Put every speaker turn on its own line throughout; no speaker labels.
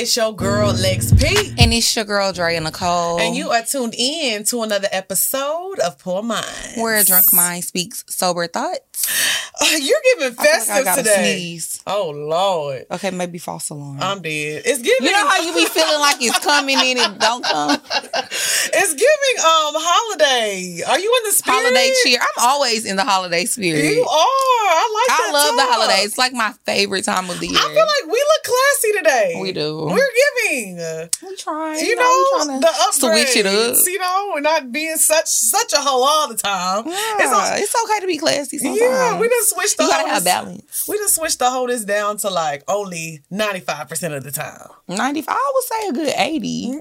It's your girl Lex P.
And it's your girl Drea Nicole.
And you are tuned in to another episode of Pour Minds.
Where a drunk mind speaks sober thoughts.
You're giving
like
festive
I gotta
today.
sneeze.
Oh Lord.
Okay, maybe false alarm.
I'm dead. It's giving
you know how you be feeling like it's coming in and it don't come?
it's giving um holiday. Are you in the spirit?
Holiday cheer. I'm always in the holiday spirit.
You are. I like
I love the
talk.
holidays. It's like my favorite time of the year.
I feel like we look classy today.
We do.
We're giving.
we trying.
You know,
we trying
the
to
upgrades.
switch it up.
You know, we're not being such such a hoe all the time.
Yeah,
It's
it's, okay to be classy sometimes.
yeah, we just switched the
you gotta
whole
have
this-
balance.
We just switched the whole this down to like only ninety five percent of the time.
95, I would say a good 80.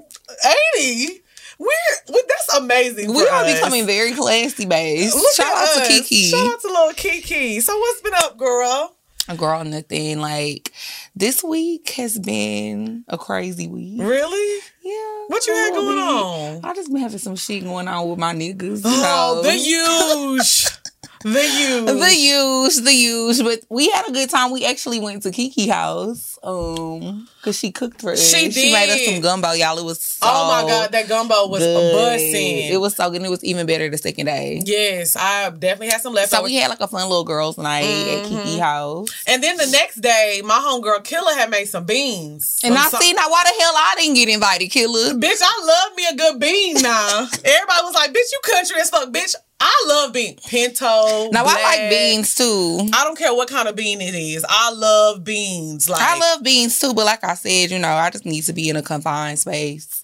Eighty. We're we, that's amazing.
We are
us.
becoming very classy based.
Look
Shout out to. Kiki.
Shout out to little Kiki. So what's been up, girl?
Girl, nothing. Like, this week has been a crazy week.
Really?
Yeah.
What you had going
bit.
on?
I just been having some shit going on with my niggas.
Oh,
so-
the huge, the use.
The use, the use, but we had a good time. We actually went to Kiki house, um, cause she cooked for us.
She
She made us some gumbo, y'all. It was so
Oh my god, that gumbo was
good.
bussing.
It was so good. and It was even better the second day.
Yes, I definitely had some
left.
So
we had like a fun little girls' night at
Mhm.
Kiki house.
and then the next day, my homegirl Killer had made some beans.
And I see now why the hell I didn't get invited, killer.
Bitch, I love me a good bean now. Everybody was like, bitch, you country as fuck. Bitch, I love bean. Pinto.
Now I like beans too.
I don't care what kind of bean it is. I love beans. Like
I love beans too, but like I said, you know, I just need to be in a confined space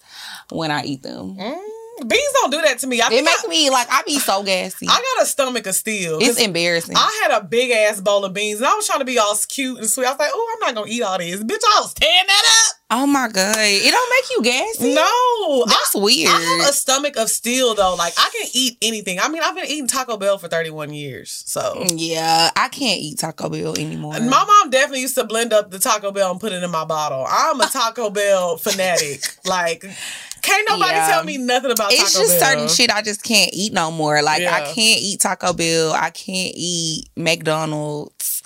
when I eat them.
Mm, beans don't do that to me. I
It makes
I,
me like I be so gassy.
I got a stomach of steel.
It's embarrassing.
I had a big ass bowl of beans and I was trying to be all cute and sweet. I was like, oh, I'm not gonna eat all this. Bitch, I was tearing that
oh my god, it don't make you gassy.
No.
that's
I,
weird.
I have a stomach of steel though. Like I can eat anything. I mean, I've been eating Taco Bell for 31 years. So
yeah, I can't eat Taco Bell anymore.
my mom definitely used to blend up the Taco Bell and put it in my bottle. I'm a Taco Bell fanatic. Like, can't nobody
Yeah.
tell me nothing about
it's
Taco
just
Bell.
certain shit I just can't eat no more. Like
Yeah.
I can't eat Taco Bell. I can't eat McDonald's.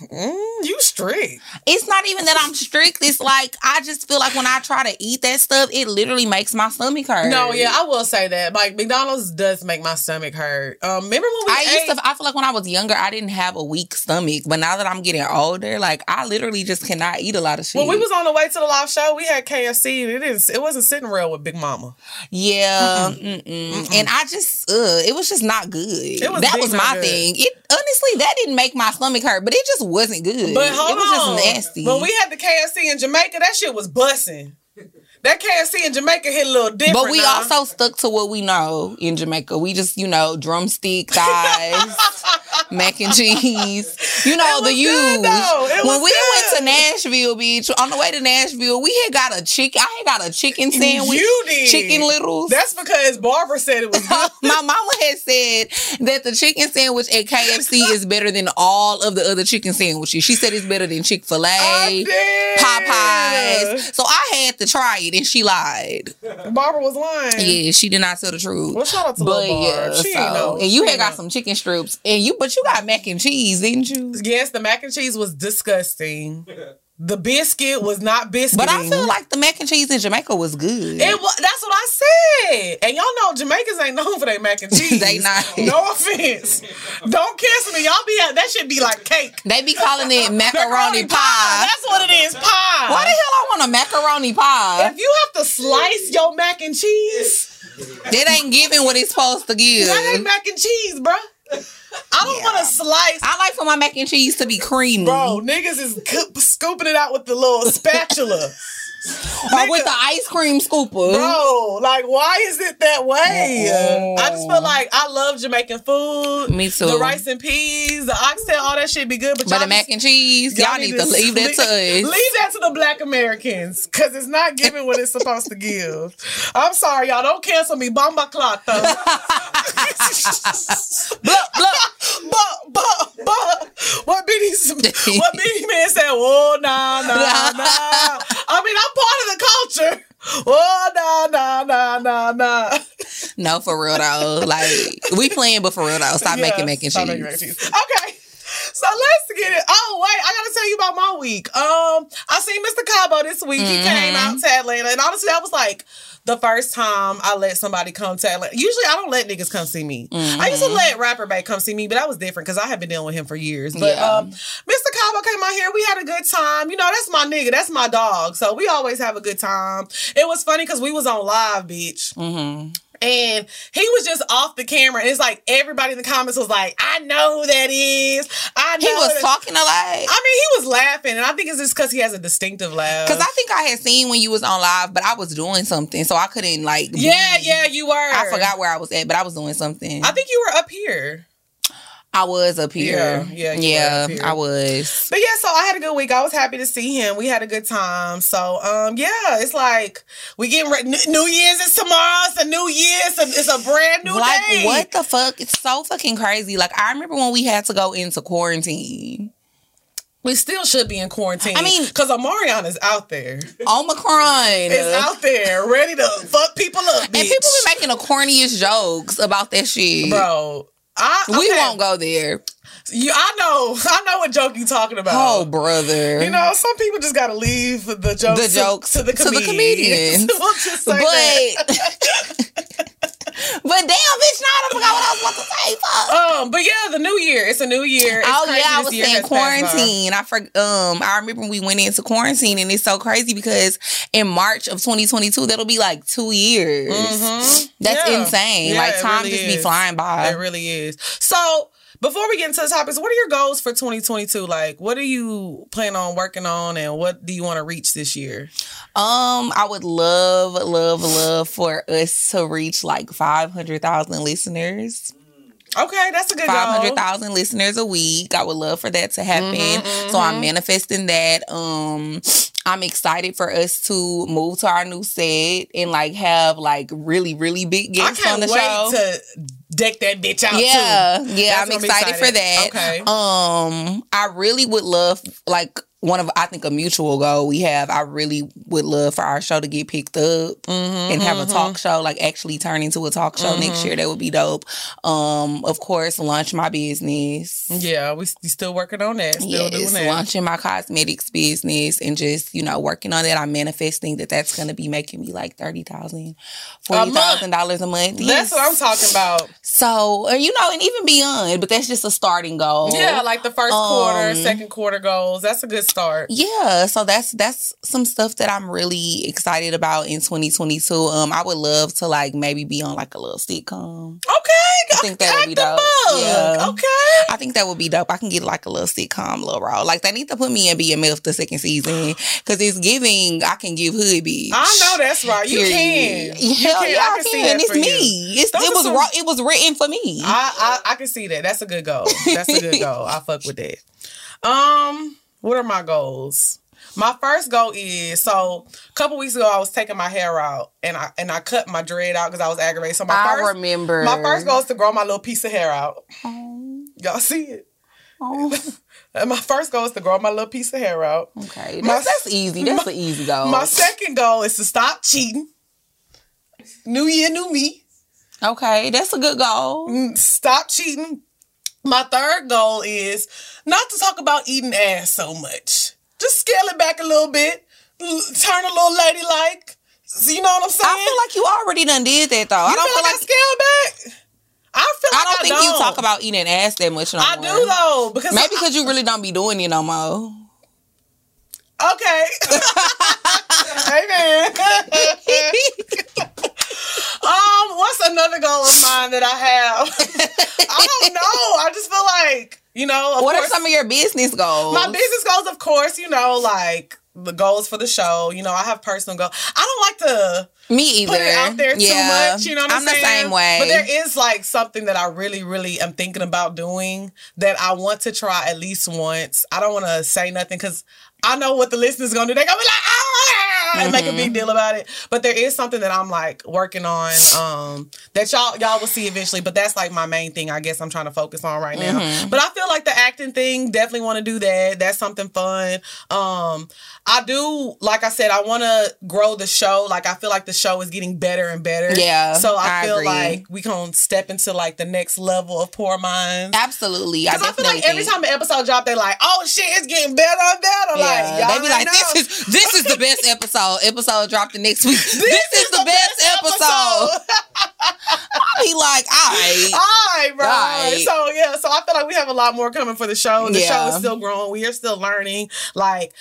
Mm, you strict.
It's not even that I'm strict. It's like I just feel like when I try to eat that stuff, it literally makes my stomach hurt.
No, yeah, I will say that. Like McDonald's does make my stomach hurt. Um, remember when we
I
ate?
used to. I feel like when I was younger, I didn't have a weak stomach, but now that I'm getting older, like I literally just cannot eat a lot of shit.
when we was on the way to the live show, we had KFC and it didn't. It wasn't sitting real with Big Mama.
yeah, mm-mm. and I just, uh, it was just not good.
It was
that was my
good.
thing. It honestly, that didn't make my stomach hurt, but it just wasn't good.
But hold
it was
on,
just nasty.
when we had the KFC in Jamaica, that shit was bussing. That KFC in Jamaica hit a little different.
but we
now.
also stuck to what we know in Jamaica. We just, you know, drumstick thighs, mac and cheese. You know the use.
good,
When we went to Nashville, bitch, on the way to Nashville, we had got a chicken. I had got a chicken sandwich.
You did
chicken littles.
That's because Barbara said it was good.
My mama had said that the chicken sandwich at KFC is better than all of the other chicken sandwiches. She said it's better than Chick Fil A. Popeyes. So I had to try it, and she lied.
Barbara was lying.
Yeah, she did not tell the truth.
Well, shout out to
Barbara.
But
yeah,
She
so,
know.
and you had got some chicken strips, and you but you got mac and cheese, didn't you?
Yes, the mac and cheese was disgusting. The biscuit was not biscuit.
But I feel like the mac and cheese in Jamaica was good.
It was, that's what I said. And y'all know Jamaicans ain't known for their mac and cheese.
They not.
No offense. Don't cancel me. Y'all be that should be like cake.
they be calling it macaroni pie.
That's what it is. Pie.
Why the hell I want a macaroni pie?
If you have to slice your mac and cheese,
That ain't giving what it's supposed to give.
that ain't mac and cheese, bruh. I don't want to slice.
I like for my mac and cheese to be creamy.
Bro, niggas is scooping it out with the little spatula.
or with the ice cream scooper.
Bro, like, why is it that way? I just feel like I love Jamaican food.
Me too.
The rice and peas, the oxtail, all that shit be good. But,
but
y'all
the mac and cheese, y'all, need to leave that to us.
Leave that to the black Americans because it's not giving what it's supposed to give. I'm sorry, y'all. Don't cancel me. Bomba clata.
Blah, blah.
but, but, but, what what Beenie Man said, oh, nah, nah, nah. I mean, I'm part of the culture. Oh, nah, nah, nah, nah, nah.
No, for real though. Like we playing, but for real though. Stop
Yeah,
making
stop
cheese.
making cheese. Okay. So let's get it. Oh wait, I gotta tell you about my week. Um, I seen Mr. Cabo this week. He came out to Atlanta, and honestly, I was like the first time I let somebody come to Atlanta. Usually, I don't let niggas come see me. I used to let rapper Bay come see me, but that was different because I had been dealing with him for years. But
Yeah.
um, Mr. Cabo came out here. We had a good time. You know, that's my nigga. That's my dog. So we always have a good time. It was funny because we was on live, bitch.
Mm-hmm.
And he was just off the camera. And it's like everybody in the comments was like, I know who that is. I know
He was
that-
talking a lot.
I mean, he was laughing, and I think it's just because he has a distinctive laugh.
Cause I think I had seen when you was on live, but I was doing something, so I couldn't like.
yeah, yeah, you were.
I forgot where I was at, but I was doing something.
I think you were up here.
I was up here.
Yeah, yeah,
yeah,
here.
I was.
But yeah, so I had a good week. I was happy to see him. We had a good time. So um, yeah, it's like we getting re- New New Year's is tomorrow. It's a new year. It's a, it's a brand new
like
day.
what the fuck? It's so fucking crazy. Like I remember when we had to go into quarantine.
We still should be in quarantine.
I mean-
because Omarion is out there.
Omicron.
is out there, ready to fuck people up, bitch.
and people be making the corniest jokes about that shit.
bro. I,
We won't go there.
You, I know, I know what joke you talking about.
Oh, brother.
You know, some people just gotta leave the jokes,
The
to-
jokes
to, the
to the
comedians. we'll just say that.
but but damn, bitch, now I forgot what I was about to say. Fuck.
Um, but yeah, the new year. It's a new year. It's
oh yeah, I was saying
has passed by.
quarantine. I for um I remember when we went into quarantine and it's so crazy because in March of 2022 that'll be like two years.
Mhm.
That's
Yeah.
insane.
Yeah,
like time
really
just be flying by.
It really is. So before we get into the topics, what are your goals for 2022? Like, what are you planning on working on, and what do you want to reach this year?
Um, I would love, love, love for us to reach like 500,000 listeners.
Okay, that's a good
500,000 listeners a week. I would love for that to happen.
Mm-hmm,
So I'm manifesting that. Um I'm excited for us to move to our new set and like have like really really big guests on the show.
to deck that bitch out.
yeah,
too.
yeah,
That's
I'm
gonna
excited, for that.
Okay.
Um, I really would love like one of I think a mutual goal we have. I really would love for our show to get picked up
Mm-hmm,
and have a talk show, like actually turn into a talk show next year. That would be dope. Um, of course, launch my business.
Yeah, we still working on that. Still
Yes,
doing that.
launching my cosmetics business and just, you know, working on that. I'm manifesting that that's going to be making me like $30,000, $40,000 a month.
That's
Yes.
what I'm talking about.
So, you know, and even beyond, but that's just a starting goal.
Yeah, like the first quarter,
Um,
second quarter goals. That's a good start.
Yeah, so that's that's some stuff that I'm really excited about in 2022. Um, I would love to like maybe be on like a little sitcom.
Okay,
I think that would be dope.
bug.
Yeah.
Okay.
I think that would be dope. I can get like a little sitcom, little role. Like they need to put me in BMF the second season because it's giving. I can give hood bitch.
I know that's right. You
Period.
can. You
Hell
can.
yeah,
I
I
can see
can.
that
It's
you.
me. It's, it was
some-
raw, it was written for me.
I, I I can see that. That's a good goal. That's a good goal. I fuck with that. Um, what are my goals? My first goal is so a couple weeks ago I was taking my hair out and I and I cut my dread out because I was aggravated. So my
I
first
remember.
my first goal is to grow my little piece of hair out.
Oh,
Y'all see it?
oh.
And my first goal is to grow my little piece of hair out.
Okay,
My-
that's, that's easy. That's
my-
an easy goal.
My second goal is to stop cheating. New year, new me.
okay, that's a good goal.
Mm, Stop cheating. My third goal is not to talk about eating ass so much. Just scale it back a little bit. L- Turn a little ladylike. You know what I'm saying?
I feel like you already done did that though.
you
I don't feel like,
I scale back. I feel like
I don't think you
don't.
talk about eating ass that much no
I
more.
do though because
Maybe because you really don't be doing it no more.
okay. Amen. um, what's another goal of mine that I have? I don't know. I just feel like you know. Of
what
course,
are some of your business goals?
My business goals, of course, you know, like the goals for the show. You know, I have personal goals. I don't like to
Me either.
put it out there too much. You know what I'm,
I'm
saying?
the same way.
But there is like something that I really, really am thinking about doing that I want to try at least once. I don't want to say nothing because I know what the listeners gonna do. They're gonna be like, ah, and make a big deal about it. But there is something that I'm like working on um, that y'all y'all will see eventually. But that's like my main thing. I guess I'm trying to focus on right now.
Mm-hmm.
But I feel like the acting thing definitely want to do that. That's something fun. Um, I do, like I said, I want to grow the show. Like I feel like the show is getting better and better.
Yeah,
So I,
I
feel
agree.
like we can step into like the next level of Pour Minds.
Absolutely. I
Because I, feel
definitely
like every
think-
time an episode drop, they're like, "Oh shit, it's getting better and better." like
Yeah,
y'all
they be like,
know.
"This is this is the best episode." Episode dropped the next week. This, is, the, best, episode. I'll be like, "All right,
All right, bro.
Right.
So yeah, so I feel like we have a lot more coming for the show. The show is still growing. We are still learning. Like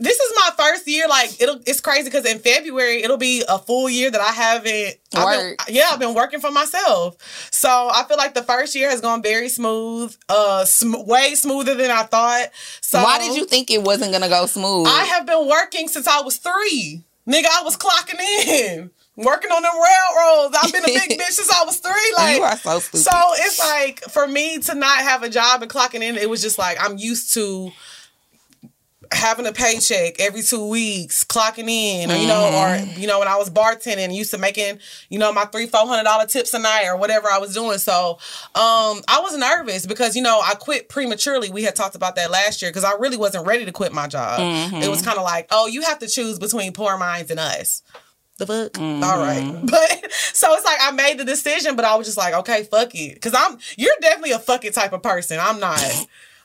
this is my first year. Like it'll, it's crazy because in February it'll be a full year that I haven't. I've been- yeah, I've been working for myself. So I feel like the first year has gone very smooth. Uh, sm- way smoother than I thought. So
why did you think it wasn't gonna go smooth?"
I have been working since I was three. Nigga, I was clocking in. Working on them railroads. I've been a big bitch since I was three. Like
you are so stupid.
so it's like for me to not have a job and clocking in, it was just like I'm used to having a paycheck every two weeks, clocking in, or you know,
Mm-hmm.
or you know, when I was bartending, used to making, you know, my three, four hundred dollar tips a night or whatever I was doing. So um I was nervous because, you know, I quit prematurely. We had talked about that last year because I really wasn't ready to quit my job.
Mm-hmm.
It was kind of like, oh, you have to choose between pour minds and us. The fuck?
Mm-hmm.
All right. But so it's like I made the decision, but I was just like, okay, fuck it. Cause I'm you're definitely a fuck it type of person. I'm not.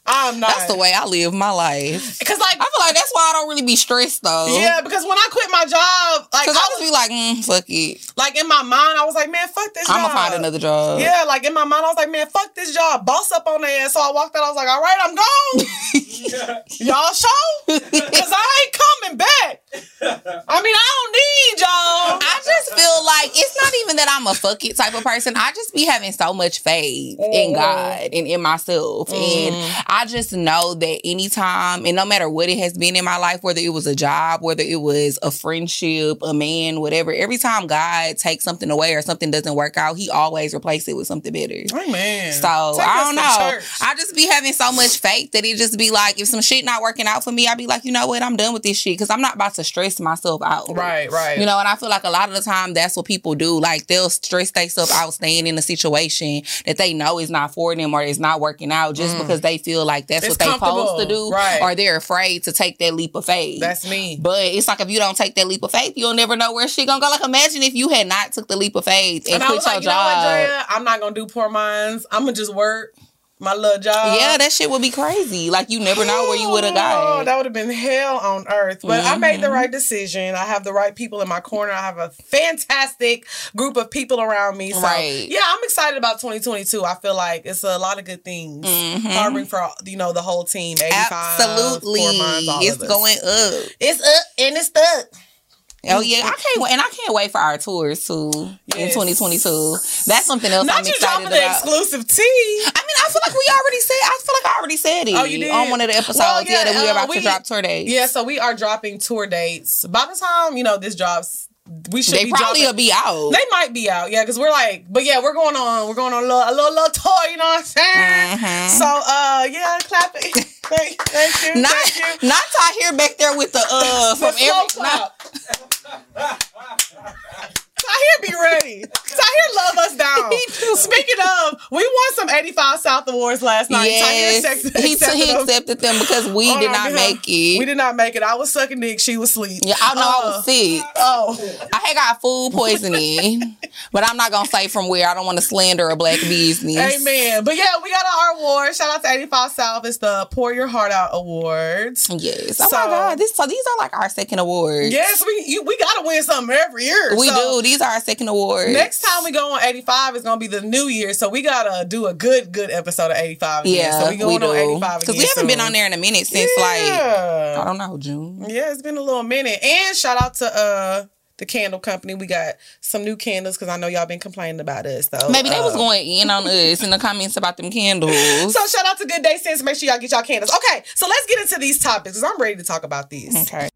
I'm not.
that's the way I live my life.
Cause like
I feel like that's why I don't really be stressed though.
yeah, because when I quit my job, like I
I
was
be like, mm, fuck it.
like in my mind, I was like, man, fuck this job.
I'm
job.
gonna find another job.
Yeah, like in my mind, I was like, man, fuck this job. Boss up on their ass. So I walked out. I was like, all right, I'm gone. y'all show? Because I ain't coming back. I mean, I don't need y'all.
I just feel like it's not even that I'm a fuck it type of person. I just be having so much faith in
Mhm.
God and in myself. And I just know that anytime, and no matter what it has been in my life, whether it was a job, whether it was a friendship, a man, whatever, every time God takes something away or something doesn't work out, he always replaces it with something better.
Amen.
So
Take
I don't know.
church.
I just be having so much faith that it just be like, if some shit not working out for me, I'd be like, you know what, I'm done with this shit because I'm not about to stress myself out.
Right, right.
You know, and I feel like a lot of the time that's what people do. Like they'll stress themselves out staying in a situation that they know is not for them or is not working out just because they feel like that's
Mm. It's
what they're supposed to do.
Right.
Or they're afraid to take that leap of faith.
That's me.
but it's like if you don't take that leap of faith, you'll never know where shit gonna go. Like imagine if you had not took the leap of faith and,
And I
quit
was
your
like, you know what,
job.
I'm not gonna do pour minds. I'm gonna just work my little job.
yeah, that shit would be crazy. Like you never know where you would have
Oh, that would have been hell on earth. But I made
Mm-hmm.
the right decision. I have the right people in my corner. I have a fantastic group of people around me. So
Right.
yeah, I'm excited about 2022. I feel like it's a lot of good things
Mm-hmm.
harboring for you know the whole team. 85,
Absolutely,
all
it's going up.
It's up and it's stuck.
Oh yeah, I can't wait, and I can't wait for our tours too in 2022. That's something else
Not
I'm
you
excited
dropping the
about.
exclusive tea.
I mean, I feel like we already said. I feel like I already said it.
Oh, you did?
on one of the episodes.
Well,
yeah,
yeah,
that we were
uh,
about
we-
to drop tour dates.
Yeah, so we are dropping tour dates. By the time you know this drops, we should
they
be
probably
dropping.
will be out.
They might be out, yeah, because we're like, but yeah, we're going on, we're going on a little, a little, little tour, you know what I'm saying?
Mhm.
So, uh, yeah, clap it. thank, thank you,
not,
thank you.
not here back there with the uh from
slow
every.
clap. Tahir be ready. Tahir love us down. Speaking of, we won some 85 South Awards last night.
Yes,
Tahir accepted,
he,
accepted
he
them
accepted them because we
on
did not
behalf.
make it.
We did not make it. I was sucking dick. She was asleep.
yeah, I know I
Uh,
was sick.
Oh,
I had got food poisoning, but I'm not gonna say from where. I don't want to slander a black business.
amen. But yeah, we got our award. Shout out to 85 South. It's the Pour Your Heart Out Awards.
Yes. Oh
So-
my god. This so these are like our second awards.
Yes, we you, we gotta win something every year.
We
So,
do. These are our second awards.
Next time we go on 85 is gonna be the new year, so we gotta do a good, good episode of 85. Again.
Yeah,
so we going
do.
on 85
Because we haven't been on there in a minute since like I don't know June.
yeah, it's been a little minute. And shout out to uh the candle company. We got some new candles because I know y'all been complaining about us. So
Maybe they
uh,
was going in on us in the comments about them candles.
So shout out to Good Day Sense. Make sure y'all get y'all candles. Okay, so let's get into these topics because I'm ready to talk about these.
okay.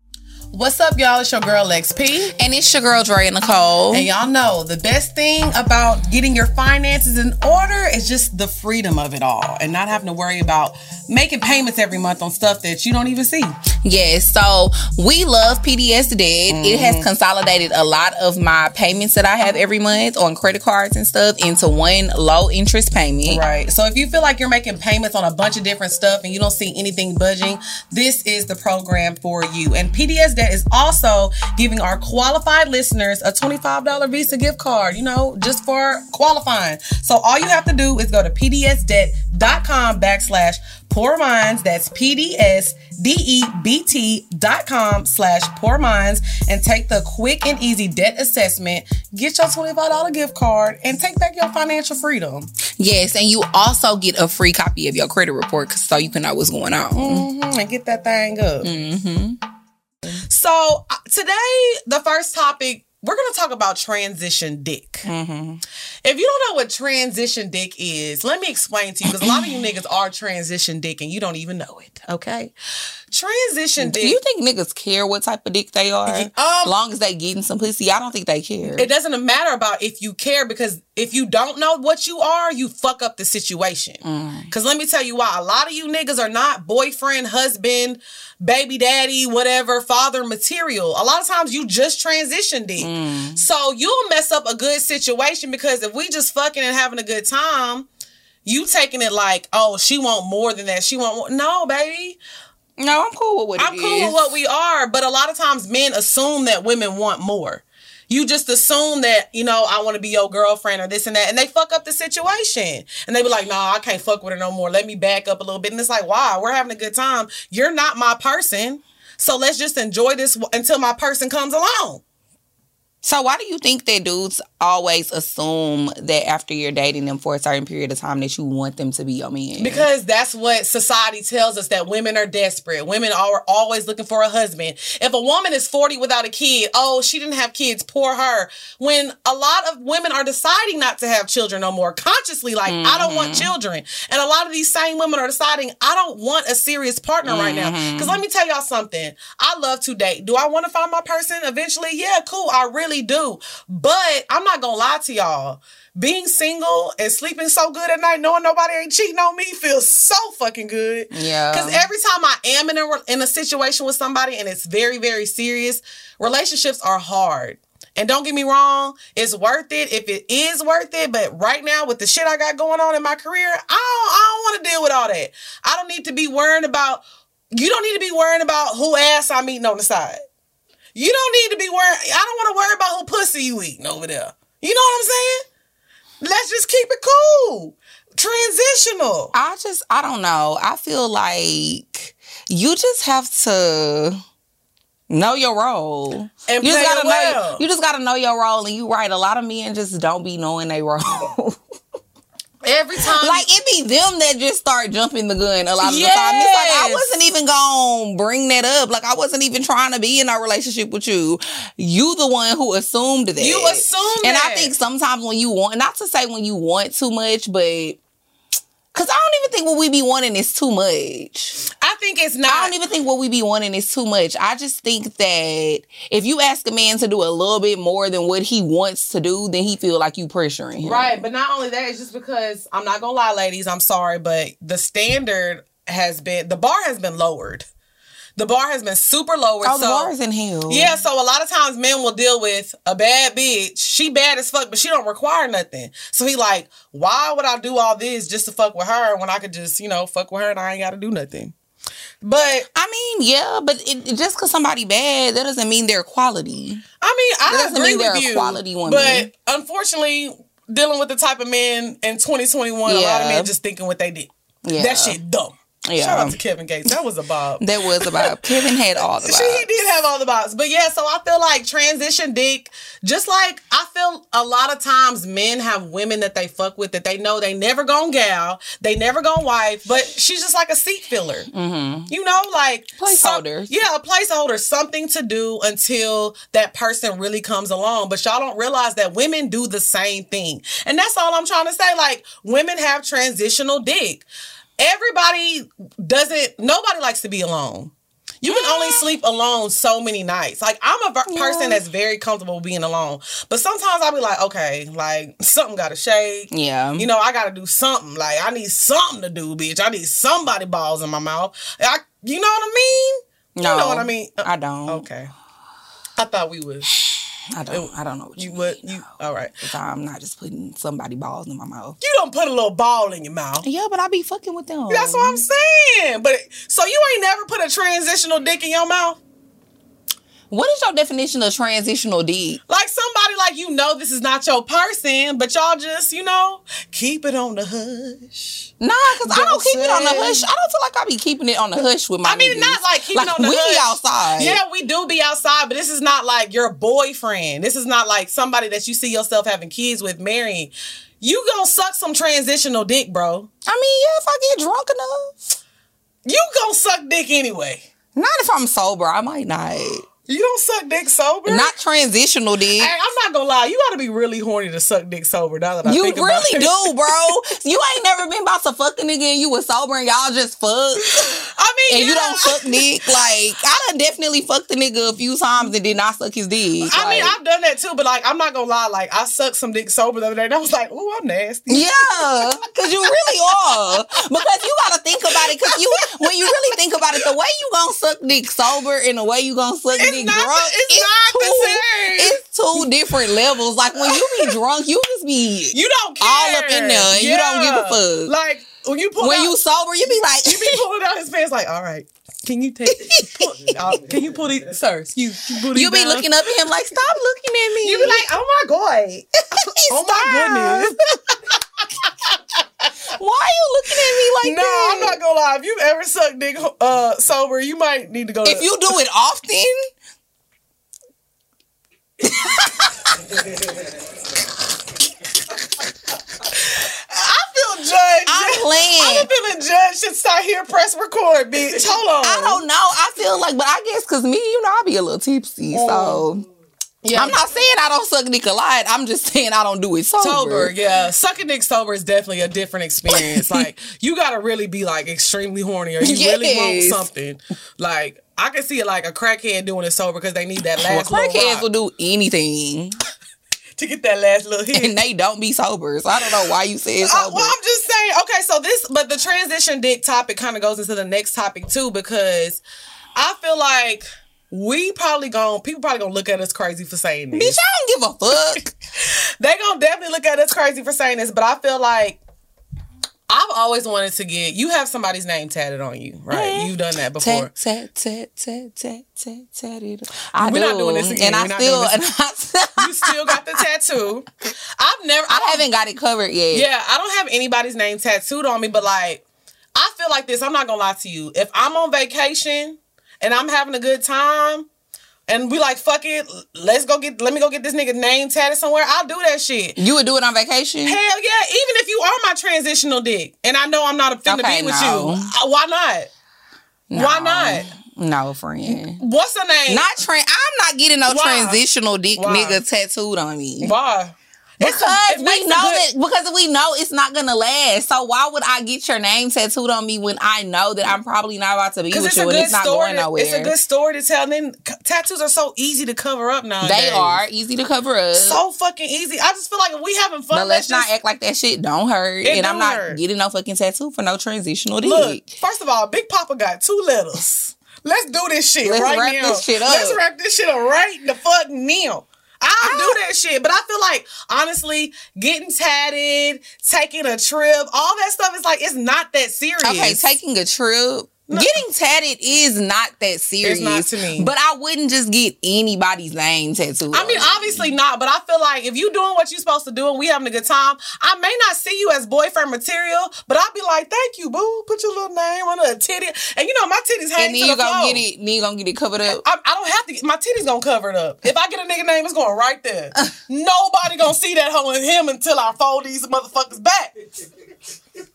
What's up, y'all? It's your girl Lex P.
And it's your girl Drea Nicole.
And y'all know the best thing about getting your finances in order is just the freedom of it all and not having to worry about making payments every month on stuff that you don't even see.
Yes, so we love PDS Debt. Mm-hmm. It has mm-hmm. consolidated a lot of my payments that I have every month on credit cards and stuff into one low interest payment.
Right. So if you feel like you're making payments on a bunch of different stuff and you don't see anything budging, this is the program for you. And PDS Debt is also giving our qualified listeners a $25 Visa gift card, you know, just for qualifying. So all you have to do is go to pdsdebt.com backslash Pour Minds. That's P-D-S-D-E-B-T dot com slash Pour Minds and take the quick and easy debt assessment. Get your $25 gift card and take back your financial freedom.
Yes, and you also get a free copy of your credit report so you can know what's going on.
Mm-hmm, and get that thing up. Mm-hmm. So uh, today, the first topic we're going to talk about transition dick. Mm-hmm. If you don't know what transition dick is, let me explain to you because a lot of you niggas are transition dick and you don't even know it. Okay, transition dick.
Do you think niggas care what type of dick they are? Um, as long as they getting some pussy, I don't think they care.
It doesn't matter about if you care because if you don't know what you are, you fuck up the situation. Because mm. let me tell you why. A lot of you niggas are not boyfriend, husband baby daddy, whatever, father material. A lot of times you just transitioned it. Mm. So you'll mess up a good situation because if we just fucking and having a good time, you taking it like, oh, she want more than that. She want more. No, baby.
No, I'm cool with what
I'm cool is. with what we are, but a lot of times men assume that women want more you just assume that, you know, I want to be your girlfriend or this and that. And they fuck up the situation. And they be like, nah, I can't fuck with her no more. Let me back up a little bit. And it's like, why? We're having a good time. You're not my person. So let's just enjoy this until my person comes along.
So why do you think that dudes always assume that after you're dating them for a certain period of time that you want them to be your man?
Because that's what society tells us that women are desperate. Women are always looking for a husband. If a woman is 40 without a kid, oh, she didn't have kids, poor her. When a lot of women are deciding not to have children no more, consciously like, mm-hmm. I don't want mm-hmm. children. And a lot of these same women are deciding, I don't want a serious partner mm-hmm. right now. Because mm-hmm. let me tell y'all something. I love to date. Do I want to find my person eventually? Yeah, cool. I really really do. But I'm not gonna lie to y'all. Being single and sleeping so good at night, knowing nobody ain't cheating on me, feels so fucking good.
Yeah.
Because every time I am in a in a situation with somebody and it's very very serious, relationships are hard. And don't get me wrong, it's worth it if it is worth it. But right now, with the shit I got going on in my career, I don't, I don't want to deal with all that. I don't need to be worrying about. You don't need to be worrying about who ass I'm eating on the side. You don't need to be worried. I don't want to worry about who pussy you eating over there. You know what I'm saying? Let's just keep it cool. Transitional.
I just, I don't know. I feel like you just have to know your role.
And
you
just gotta well.
know you just gotta know your role. And you right, a lot of men just don't be knowing their role.
Every time,
like it be them that just start jumping the gun a lot of yes. the time. It's like I wasn't even gonna bring that up. Like I wasn't even trying to be in a relationship with you. You the one who assumed that.
You assumed,
and
that.
I think sometimes when you want, not to say when you want too much, but Cause I don't even think what we be wanting is too much.
I think it's not.
I don't even think what we be wanting is too much. I just think that if you ask a man to do a little bit more than what he wants to do, then he feel like you pressuring him.
Right, but not only that, it's just because I'm not gonna lie, ladies. I'm sorry, but the standard has been the bar has been lowered the bar has been super lowered.
Oh,
so,
the bar's in hell.
Yeah, so a lot of times men will deal with a bad bitch. She bad as fuck, but she don't require nothing. So he like, why would I do all this just to fuck with her when I could just, you know, fuck with her and I ain't got to do nothing. But
I mean, yeah, but it, just because somebody bad, that doesn't mean they're quality.
I mean, I agree with you. Quality woman. But unfortunately, dealing with the type of men in 2021, yeah. a lot of men just thinking what they did. Yeah. That shit dumb. Yeah. Shout out to Kevin Gates. That was a bob.
that was a bob. Kevin had all the bobs.
He did have all the bobs. But yeah, so I feel like transition dick, just like I feel a lot of times men have women that they fuck with that they know they never gonna gal, they never gonna wife, but she's just like a seat filler. Mm-hmm. You know, like
placeholder.
Some, yeah, a placeholder, something to do until that person really comes along. But y'all don't realize that women do the same thing. And that's all I'm trying to say. Like women have transitional dick everybody doesn't nobody likes to be alone you can only sleep alone so many nights. Like I'm a ver- yeah. person that's very comfortable being alone, but sometimes I'll be like, okay, like something got to shake.
Yeah,
you know, I got to do something. Like I need something to do, bitch. I need somebody balls in my mouth. I, you know what I mean?
No,
You know what I mean? Uh,
I don't.
Okay. I thought we was.
I don't. I don't know what you,
You would.
mean.
You all right?
I'm not just putting somebody balls in my mouth.
You don't put a little ball in your mouth.
Yeah, but I be fucking with them.
That's what I'm saying. But so you ain't never put a transitional dick in your mouth?
What is your definition of transitional dick?
Like somebody like you know this is not your person, but y'all just, you know, keep it on the hush.
Nah, cause I don't keep it on the hush. I don't feel like I be keeping it on the hush with my.
I mean,
niggas.
not like keeping
like,
on the
we
hush.
be outside.
Yeah, we do be outside, but this is not like your boyfriend. This is not like somebody that you see yourself having kids with, marrying. You gonna suck some transitional dick, bro.
I mean, yeah, if I get drunk enough.
You gonna suck dick anyway.
Not if I'm sober. I might not.
You don't suck dick sober.
Not transitional dick.
Hey, I'm not gonna lie. You gotta be really horny to suck dick sober. Now that I
You
think about
really
it.
do, bro. You ain't never been about to fuck a nigga and you was sober and y'all just fuck.
I mean,
And you don't suck dick. Like, I done definitely fucked a nigga a few times and did not suck his dick.
I mean, I've done that too, but like, I'm not gonna lie. Like, I sucked some dick sober the other day, and I was like, ooh, I'm nasty."
Yeah, because you really are. Because you gotta think about it. Because you, when you really think about it, the way you gonna suck dick sober and the way you gonna suck
It's
dick
not the-
drunk,
it's not the
two,
same.
It's two different levels. Like when you be drunk, you just be
You don't care.
All up in there, and you don't give a fuck.
Like when you pull
when
out,
you sober, you be like,
you be pulling out his pants. Like, all right, can you take? pull, uh, can you pull these, sir? You you,
you be
down?
looking up at him like, stop looking at me.
You be like, oh my god, oh my goodness.
Why are you looking at me like
No,
that?
I'm not gonna lie. If you've ever sucked dick uh, sober, you might need to go.
If
to,
you do it often,
I feel judged.
I'm playing.
I'm feeling judged. Should start here. Press record, bitch. Hold on.
I don't know. I feel like, but I guess because me, you know, I'll be a little tipsy. So mm.
Yeah.
I'm not saying I don't suck dick a lot. I'm just saying I don't do it sober.
sober, yeah. Sucking dick sober is definitely a different experience. like you gotta really be like extremely horny or you really want something. Like I can see it like a crackhead doing it sober because they need that last little
crackheads will do anything,
to get that last little hit.
and they don't be sober. So I don't know why you said sober.
well, I'm just saying. Okay, so this, but the transition dick topic kind of goes into the next topic too because I feel like we probably gonna people probably gonna look at us crazy for saying this. Bitch.
I don't give a fuck.
they gonna definitely look at us crazy for saying this, but I feel like I've always wanted to get you have somebody's name tatted on you, right?
Mhm.
You've done that before.
tat, tat, tat, tat, tat, tat, tat it. I
We're
do.
not doing this again.
And I
We're
still, and I,
You still got the tattoo. I've never
I
don't-
haven't got it covered yet.
Yeah, I don't have anybody's name tattooed on me, but like, I feel like this. I'm not gonna lie to you. If I'm on vacation and I'm having a good time, and we like, fuck it, let's go get, let me go get this nigga name tatted somewhere. I'll do that shit.
You would do it on vacation?
Hell yeah, even if you are my transitional dick, and I know I'm not a finna
Okay,
be with
no.
you, uh, why not? Why
No.
not?
No, friend.
What's her name?
Not train. I'm not getting no
Why?
transitional dick
Why?
nigga tattooed on me.
why? It's a-
Because we know
good-
that because we know it's not gonna last. So why would I get your name tattooed on me when I know that I'm probably not about to be
Because
with you and it's not going
To,
nowhere?
it's a good story to tell. And then tattoos are so easy to cover up now.
they are easy to cover up.
so fucking easy. I just feel like if we having fun,
but let's not act like that shit don't hurt.
It
and I'm
don't
not
hurt.
getting no fucking tattoo for no transitional dick.
look. First of all, Big Papa got two letters. Let's do this shit
Let's
right
wrap
now.
this shit up.
Let's wrap this shit up right the fuck now. I'll do that shit, but I feel like honestly, getting tatted, taking a trip, all that stuff is like it's not that serious.
Okay, taking a trip. Getting tatted is not that serious.
not to me.
But I wouldn't just get anybody's name tattooed.
I mean, obviously not, but I feel like if you doing what you're supposed to do and we having a good time, I may not see you as boyfriend material, but I'll be like, "Thank you, boo. Put your little name on a titty." And you know, my titties hang
and then
to
you
the
gonna
floor.
get it. Then you gonna get it covered up.
I, I don't have to. Get, my titties gonna cover it up. If I get a nigga name, it's going right there. Nobody gonna see that hoe in him until I fold these motherfuckers back.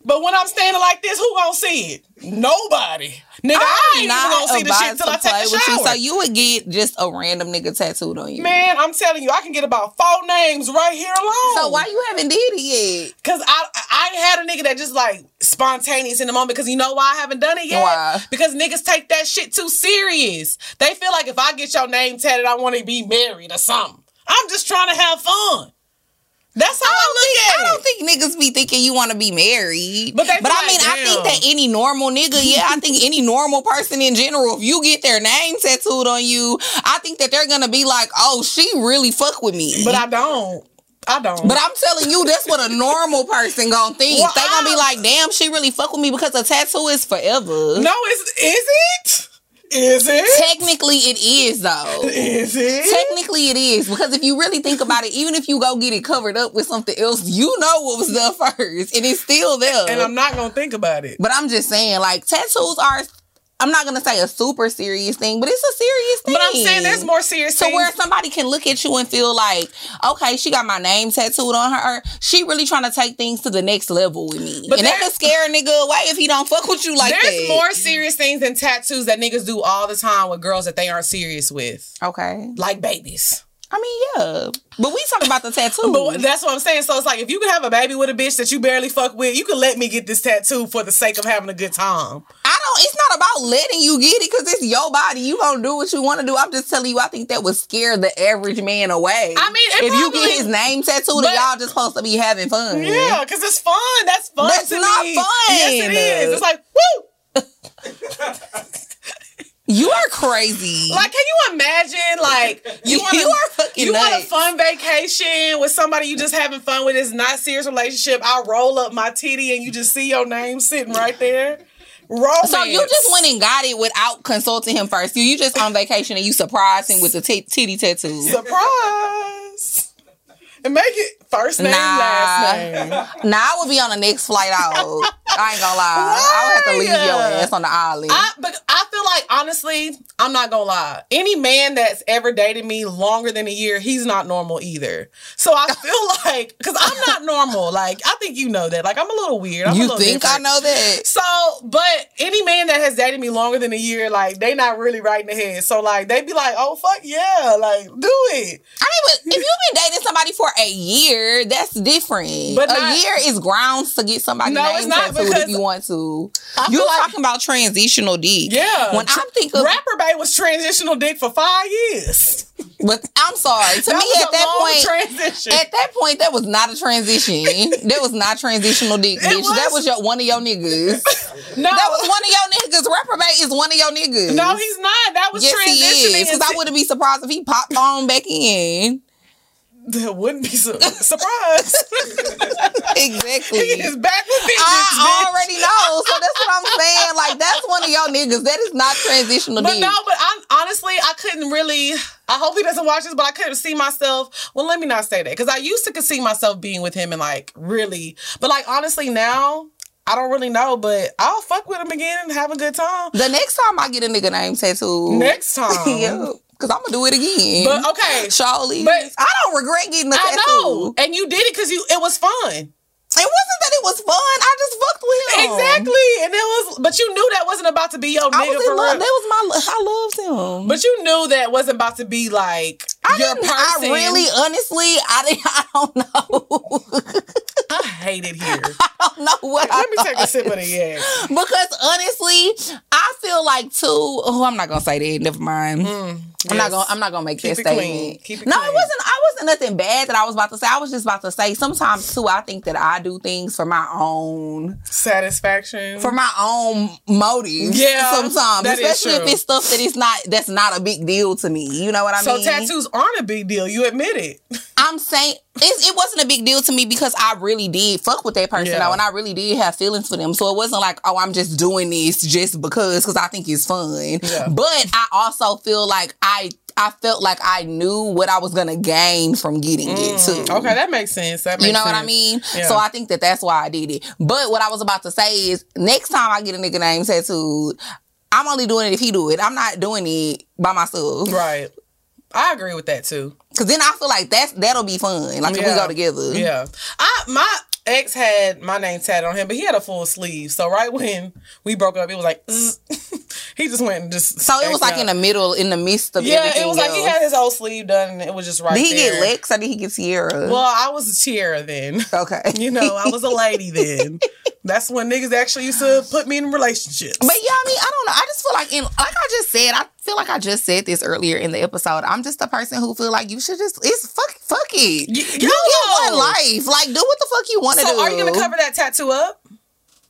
But when I'm standing like this, who gonna see it? Nobody. Nigga, I ain't even gonna see the shit till I take a
with you.
shower.
So you would get just a random nigga tattooed on you.
Man, I'm telling you, I can get about four names right here alone.
So why you haven't did it yet?
Cause I I ain't had a nigga that just like spontaneous in the moment. Because you know why I haven't done it yet?
Why?
Because niggas take that shit too serious. They feel like if I get your name tatted, I want to be married or something. I'm just trying to have fun. That's how I,
I
look
think,
at
I don't think niggas be thinking you want to be married.
But
but I mean, I think that any normal nigga, yeah, I think any normal person in general, if you get their name tattooed on you, I think that they're gonna be like, oh, she really fuck with me.
but I don't. I don't.
But I'm telling you, that's what a normal person gonna think.
Well,
they gonna be like, damn, she really fuck with me because a tattoo is forever.
no, is is it? Is it?
Technically, it is though.
Is it?
Technically, it is because if you really think about it, even if you go get it covered up with something else, you know what was there first, and it's still there.
and I'm not gonna think about it.
but I'm just saying, like tattoos are. I'm not gonna say a super serious thing, but it's a serious thing.
But I'm saying there's more serious
To
things.
where somebody can look at you and feel like, okay, she got my name tattooed on her. She really trying to take things to the next level with me,
But
and that could scare a nigga away if he don't fuck with you like
There's
that.
There's more serious things than tattoos that niggas do all the time with girls that they aren't serious with,
Okay,
like babies.
I mean, yeah, but we talking about the tattoo.
But that's what I'm saying. So it's like if you can have a baby with a bitch that you barely fuck with, you can let me get this tattoo for the sake of having a good time.
I don't. It's not about letting you get it because it's your body. You gonna do what you want to do. I'm just telling you. I think that would scare the average man away.
I mean, it
if you get his name tattooed,
but-
and y'all just supposed to be having fun.
Yeah, because it's fun. That's fun.
That's
to
not
me.
fun.
Yes, it is. It's like woo.
You are crazy.
Like, can you imagine? Like, you want
You are fucking
you want a fun vacation with somebody you just having fun with. It's not serious relationship. I roll up my titty and you just see your name sitting right there. Romance.
so you just went and got it without consulting him first. You you just on vacation and you surprised him with the t- titty tattoo.
surprise and make it first name,
Nah.
last name.
Nah, I would be on the next flight out. I ain't gonna lie. I would have to leave your ass on the island.
I but I feel like honestly, I'm not gonna lie. Any man that's ever dated me longer than a year, he's not normal either. So I feel like because I'm not normal. Like I think you know that. Like I'm a little weird. I'm a
you
little
think I know that?
So, but any man that has dated me longer than a year, like they not really right in the head. So like they be like, oh fuck yeah, like do it.
I mean, but if you've been dating somebody for a year, that's different.
But
a
not-
year is grounds to get somebody
No,
name
it's not,
tattooed if you want to.
I
You're
like-
talking about transitional dick.
Yeah.
When I think of,
Rapper Bay was transitional dick for five years.
but I'm sorry. To
That
me,
was
at that point,
transition.
at that point, that was not a transition. that was not transitional dick,
It
bitch. That
was-
was your one of your niggas.
no,
That was one of your niggas. Rapper Bay is one of your niggas.
no, he's not. That was
Yes,
transitioning.
Because I wouldn't be surprised if he popped on back in.
That wouldn't be su- surprised.
Exactly.
he is back with vengeance,
I already know. So that's what I'm saying. Like that's one of y'all niggas. That is not transitional
But no, but I honestly I couldn't really. I hope he doesn't watch this, but I couldn't see myself. Well, let me not say that because I used to could see myself being with him and like really, but like honestly now I don't really know. But I'll fuck with him again and have a good time
the next time I get a nigga name tattoo,
next time.
yeah, because I'm gonna do it again.
But okay,
Charlie,
But-
I don't regret getting a
I
tattoo.
I know, and you did it because you it was fun.
It wasn't that it was fun. I just fucked with him.
Exactly, and it was. But you knew that wasn't about to be your
I
nigga
was
for
in love.
real.
That was my. I loved him.
But you knew that wasn't about to be like
I
your person.
I really, honestly, I didn't. I don't know.
I hate it here.
I don't know what.
Let
I
me take a sip of the yak.
Because honestly, I feel like too. Oh, I'm not gonna say that. Never mind. Mm. I'm not gonna. I'm not gonna make
Keep
that statement.
It
no,
clean.
it wasn't. I wasn't nothing bad that I was about to say. I was just about to say. Sometimes too, I think that I do things for my own,
Satisfaction.
for my own motives.
Yeah,
sometimes, especially if it's stuff that is not that's not a big deal to me. You know what I
so
mean?
So tattoos aren't a big deal. You admit it.
I'm saying it, it wasn't a big deal to me because I really did fuck with that person
Yeah.
though, and I really did have feelings for them. So it wasn't like, oh, I'm just doing this just because because I think it's fun.
Yeah.
But I also feel like I I felt like I knew what I was gonna gain from getting it too.
Mm, Okay, that makes sense. That makes
You know what I mean?
Yeah.
So I think that that's why I did it. But what I was about to say is, next time I get a nigga name tattooed, I'm only doing it if he do it. I'm not doing it by myself.
Right. I agree with that too.
Cause then I feel like that's that'll be fun. Like if we go together.
Yeah. I my ex had my name tatted on him, but he had a full sleeve. So right when we broke up, it was like he just went and just
So it was like in the middle, in the midst of everything?
Yeah, it was like he had his whole sleeve done and it was just right
Did he
there.
get Lex or did he get Sierra?
Well, I was a Tierra then.
okay.
You know, I was a lady then. That's when niggas actually used to put me in relationships.
But yeah, I mean, I don't know. I just feel like in like I just said, I feel like I just said this earlier in the episode. I'm just a person who feel like you should just it's fuck fuck it.
Y-
you get one life. Like do what the fuck you want to
So
do.
are you gonna cover that tattoo up?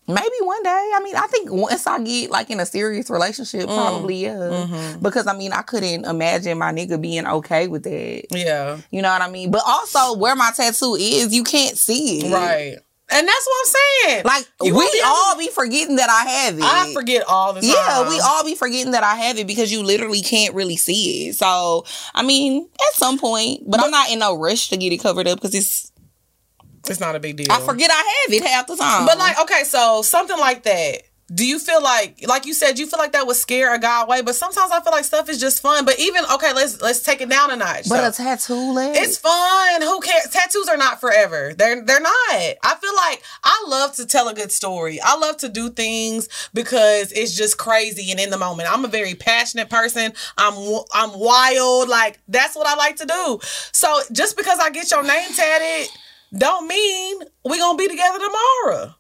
Maybe one day. I mean, I think once I get like in a serious relationship,
Mm.
probably yeah.
Mm-hmm.
Because I mean, I couldn't imagine my nigga being okay with that.
Yeah.
You know what I mean? But also, where my tattoo is, you can't see it.
Right. And that's what I'm saying.
Like
You
we all be forgetting that I have it.
I forget all the time.
Yeah, we all be forgetting that I have it because you literally can't really see it. So, I mean, at some point, but, I'm not in no rush to get it covered up because it's
It's not a big deal.
I forget I have it half the time.
But like, okay, so something like that. Do you feel like, like you said, you feel like that would scare a guy away? But sometimes I feel like stuff is just fun. But even okay, let's let's take it down a notch.
but
So,
a tattoo leg,
it's fun. Who cares? Tattoos are not forever. They're they're not. I feel like I love to tell a good story. I love to do things because it's just crazy and in the moment. I'm a very passionate person. I'm I'm wild. Like that's what I like to do. So just because I get your name tatted, don't mean we gonna be together tomorrow.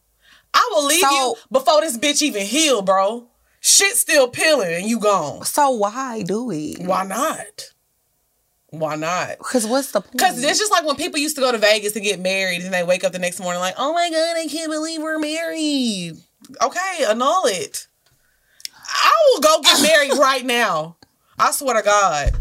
I will leave
So-
you before this bitch even heal, bro. Shit still peeling and you gone.
so why do it?
Why not? Why not?
Because what's the point?
Because it's just like when people used to go to Vegas to get married and they wake up the next morning like, oh my God, I can't believe we're married. Okay, annul it. I will go get married right now. I swear to God.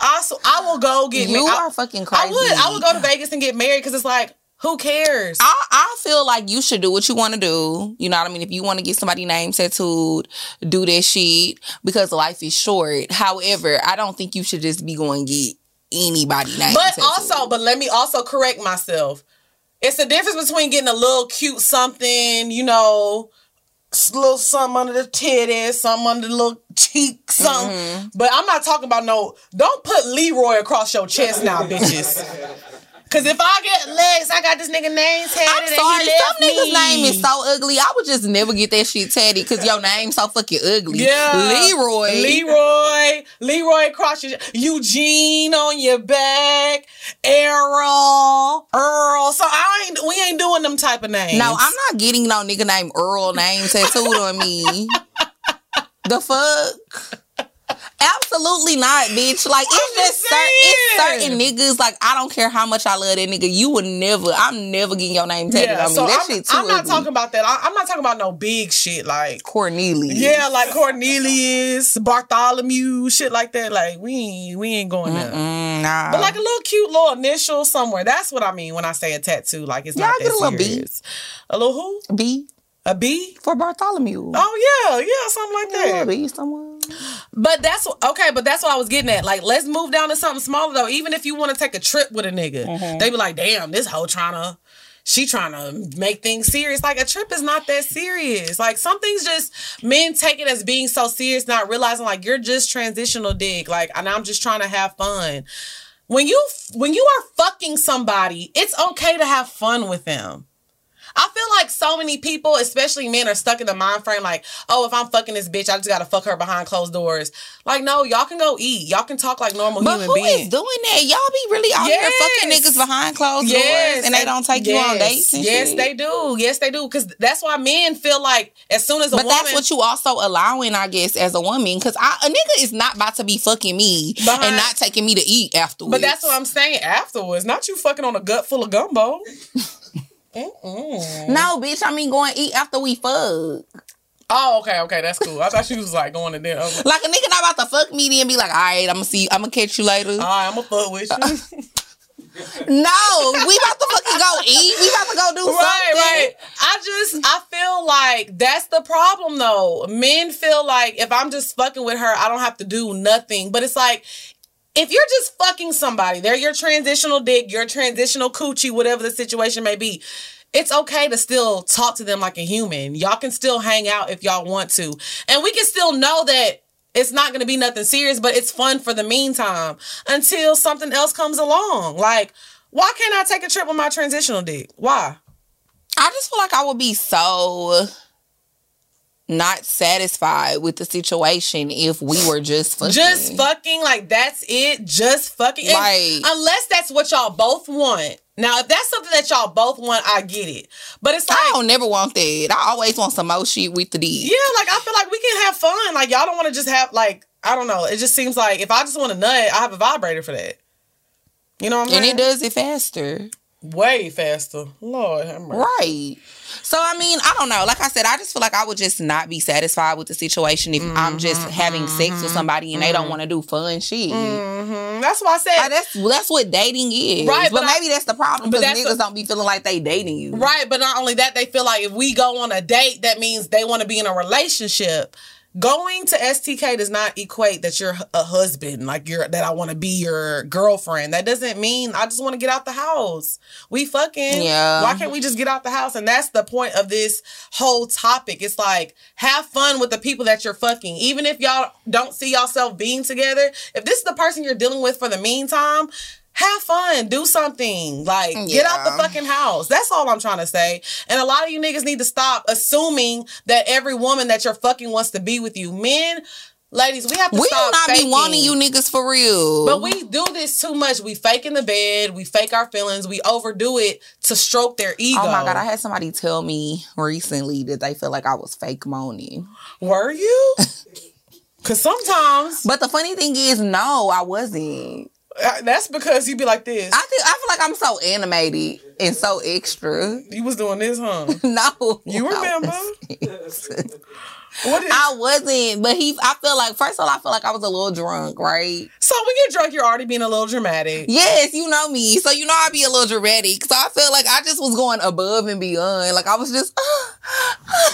I, sw- I will go get
you
married.
are fucking crazy.
I would. I would go to Vegas and get married because it's like, who cares?
I, I feel like you should do what you want to do. You know what I mean? If you want to get somebody name tattooed, do that shit because life is short. However, I don't think you should just be going to get anybody name
But
tattooed.
also, but let me also correct myself. It's the difference between getting a little cute something, you know, s- little something under the titties, something under the little cheek, something.
Mm-hmm.
But I'm not talking about no. Don't put Leroy across your chest now, bitches. Cause if I get legs, I got this nigga name tatted.
I'm sorry, some niggas'
me.
name is so ugly. I would just never get that shit tatted because your name's so fucking ugly.
Yeah,
Leroy.
Leroy, Leroy across your Eugene on your back, Errol, Earl. So I ain't, we ain't doing them type of names.
No, I'm not getting no nigga named Earl name tattooed on me. the fuck? Absolutely not, bitch. Like it's
I'm
just
just
certain, it's certain niggas. Like I don't care how much I love that nigga. You would never. I'm never getting your name tatted
Yeah,
on me. that
I'm,
shit too
I'm not
ugly.
talking about that. I, I'm not talking about no big shit like
Cornelius.
yeah, like Cornelius, Bartholomew, shit like that. Like we ain't, we ain't going there.
Nah.
But like a little cute little initial somewhere. That's what I mean when I say a tattoo. Like it's
Yeah,
not
I
that
get a little B.
serious. A little who?
B
A B?
for Bartholomew.
Oh yeah, yeah, something like that.
B somewhere.
But that's okay. But that's what I was getting at. Like, let's move down to something smaller though. Even if you want to take a trip with a nigga,
Mm-hmm.
they be like, "Damn, this hoe trying to." She trying to make things serious. Like a trip is not that serious. Like some things just men take it as being so serious, not realizing like you're just transitional dick. Like and I'm just trying to have fun. When you when you are fucking somebody, it's okay to have fun with them. I feel like so many people, especially men, are stuck in the mind frame like, oh, if I'm fucking this bitch, I just gotta fuck her behind closed doors. Like, no, y'all can go eat. Y'all can talk like normal
But
human
who is
beings.
doing that? Y'all be really out here fucking niggas behind closed doors, and they don't take you on dates. And
yes,
shit?
they do. Yes, they do. Because that's why men feel like as soon as a
But
woman,
that's what you also allowing, I guess, as a woman, because a nigga is not about to be fucking me
Behind-
and not taking me to eat afterwards.
But that's what I'm saying afterwards. Not you fucking on a gut full of gumbo. Mm-mm.
No, bitch. I mean, going to eat after we fuck.
Oh, okay, okay, that's cool. I thought she was like going to dinner. Like,
Like a nigga not about to fuck me and be like, all right, I'm gonna see, I'm gonna catch you later.
all right, I'm gonna fuck with you.
no, we about to fucking go eat. We about to go do
right,
something.
right. I just I feel like that's the problem though. Men feel like if I'm just fucking with her, I don't have to do nothing. But it's like if you're just fucking somebody, they're your transitional dick, your transitional coochie, whatever the situation may be. It's okay to still talk to them like a human. Y'all can still hang out if y'all want to. And we can still know that it's not going to be nothing serious, but it's fun for the meantime until something else comes along. Like, why can't I take a trip with my transitional dick? Why?
I just feel like I would be so not satisfied with the situation if we were just fucking.
Just fucking, like that's it. Just fucking. And
Right.
Unless that's what y'all both want. Now, if that's something that y'all both want, I get it. But it's like,
I don't never want that. I always want some more shit with the D.
yeah, like I feel like we can have fun. Like y'all don't want to just have like I don't know. It just seems like if I just want a nut, I have a vibrator for that. You know what I'm
and
saying?
it does it faster.
Way faster. Lord.
Right. So I mean, I don't know. Like I said, I just feel like I would just not be satisfied with the situation if I'm just
Mm-hmm,
having sex with somebody and they don't want to do fun shit.
Mhm. That's why I said
Like that's that's what dating is.
Right,
but,
but I-
maybe that's the problem because niggas
a-
don't be feeling like they dating you.
Right, but not only that, they feel like if we go on a date, that means they want to be in a relationship. Going to STK does not equate that you're a husband, like you're that I want to be your girlfriend. That doesn't mean I just want to get out the house. We fucking
Yeah.
Why can't we just get out the house? And that's the point of this whole topic. It's like have fun with the people that you're fucking, even if y'all don't see yourself being together. If this is the person you're dealing with for the meantime, have fun, do something. Like get out the fucking house. That's all I'm trying to say. And a lot of you niggas need to stop assuming that every woman that you're fucking wants to be with you. Men, ladies, we have to
We do
stop
not
faking.
be wanting you niggas for real.
But we do this too much. We fake in the bed. We fake our feelings. We overdo it to stroke their ego.
Oh my god, I had somebody tell me recently that they feel like I was fake moaning.
Were you? Because sometimes
But the funny thing is, no, I wasn't.
Uh, that's because you'd be like this.
I think I feel like I'm so animated and so extra.
you was doing this, huh?
No,
You remember?
wasn't.
What is,
I wasn't, but he. I feel like first of all, I feel like I was a little drunk, right?
so when you're drunk, you're already being a little dramatic.
Yes, you know me, so you know I be a little dramatic. So I feel like I just was going above and beyond. Like I was just.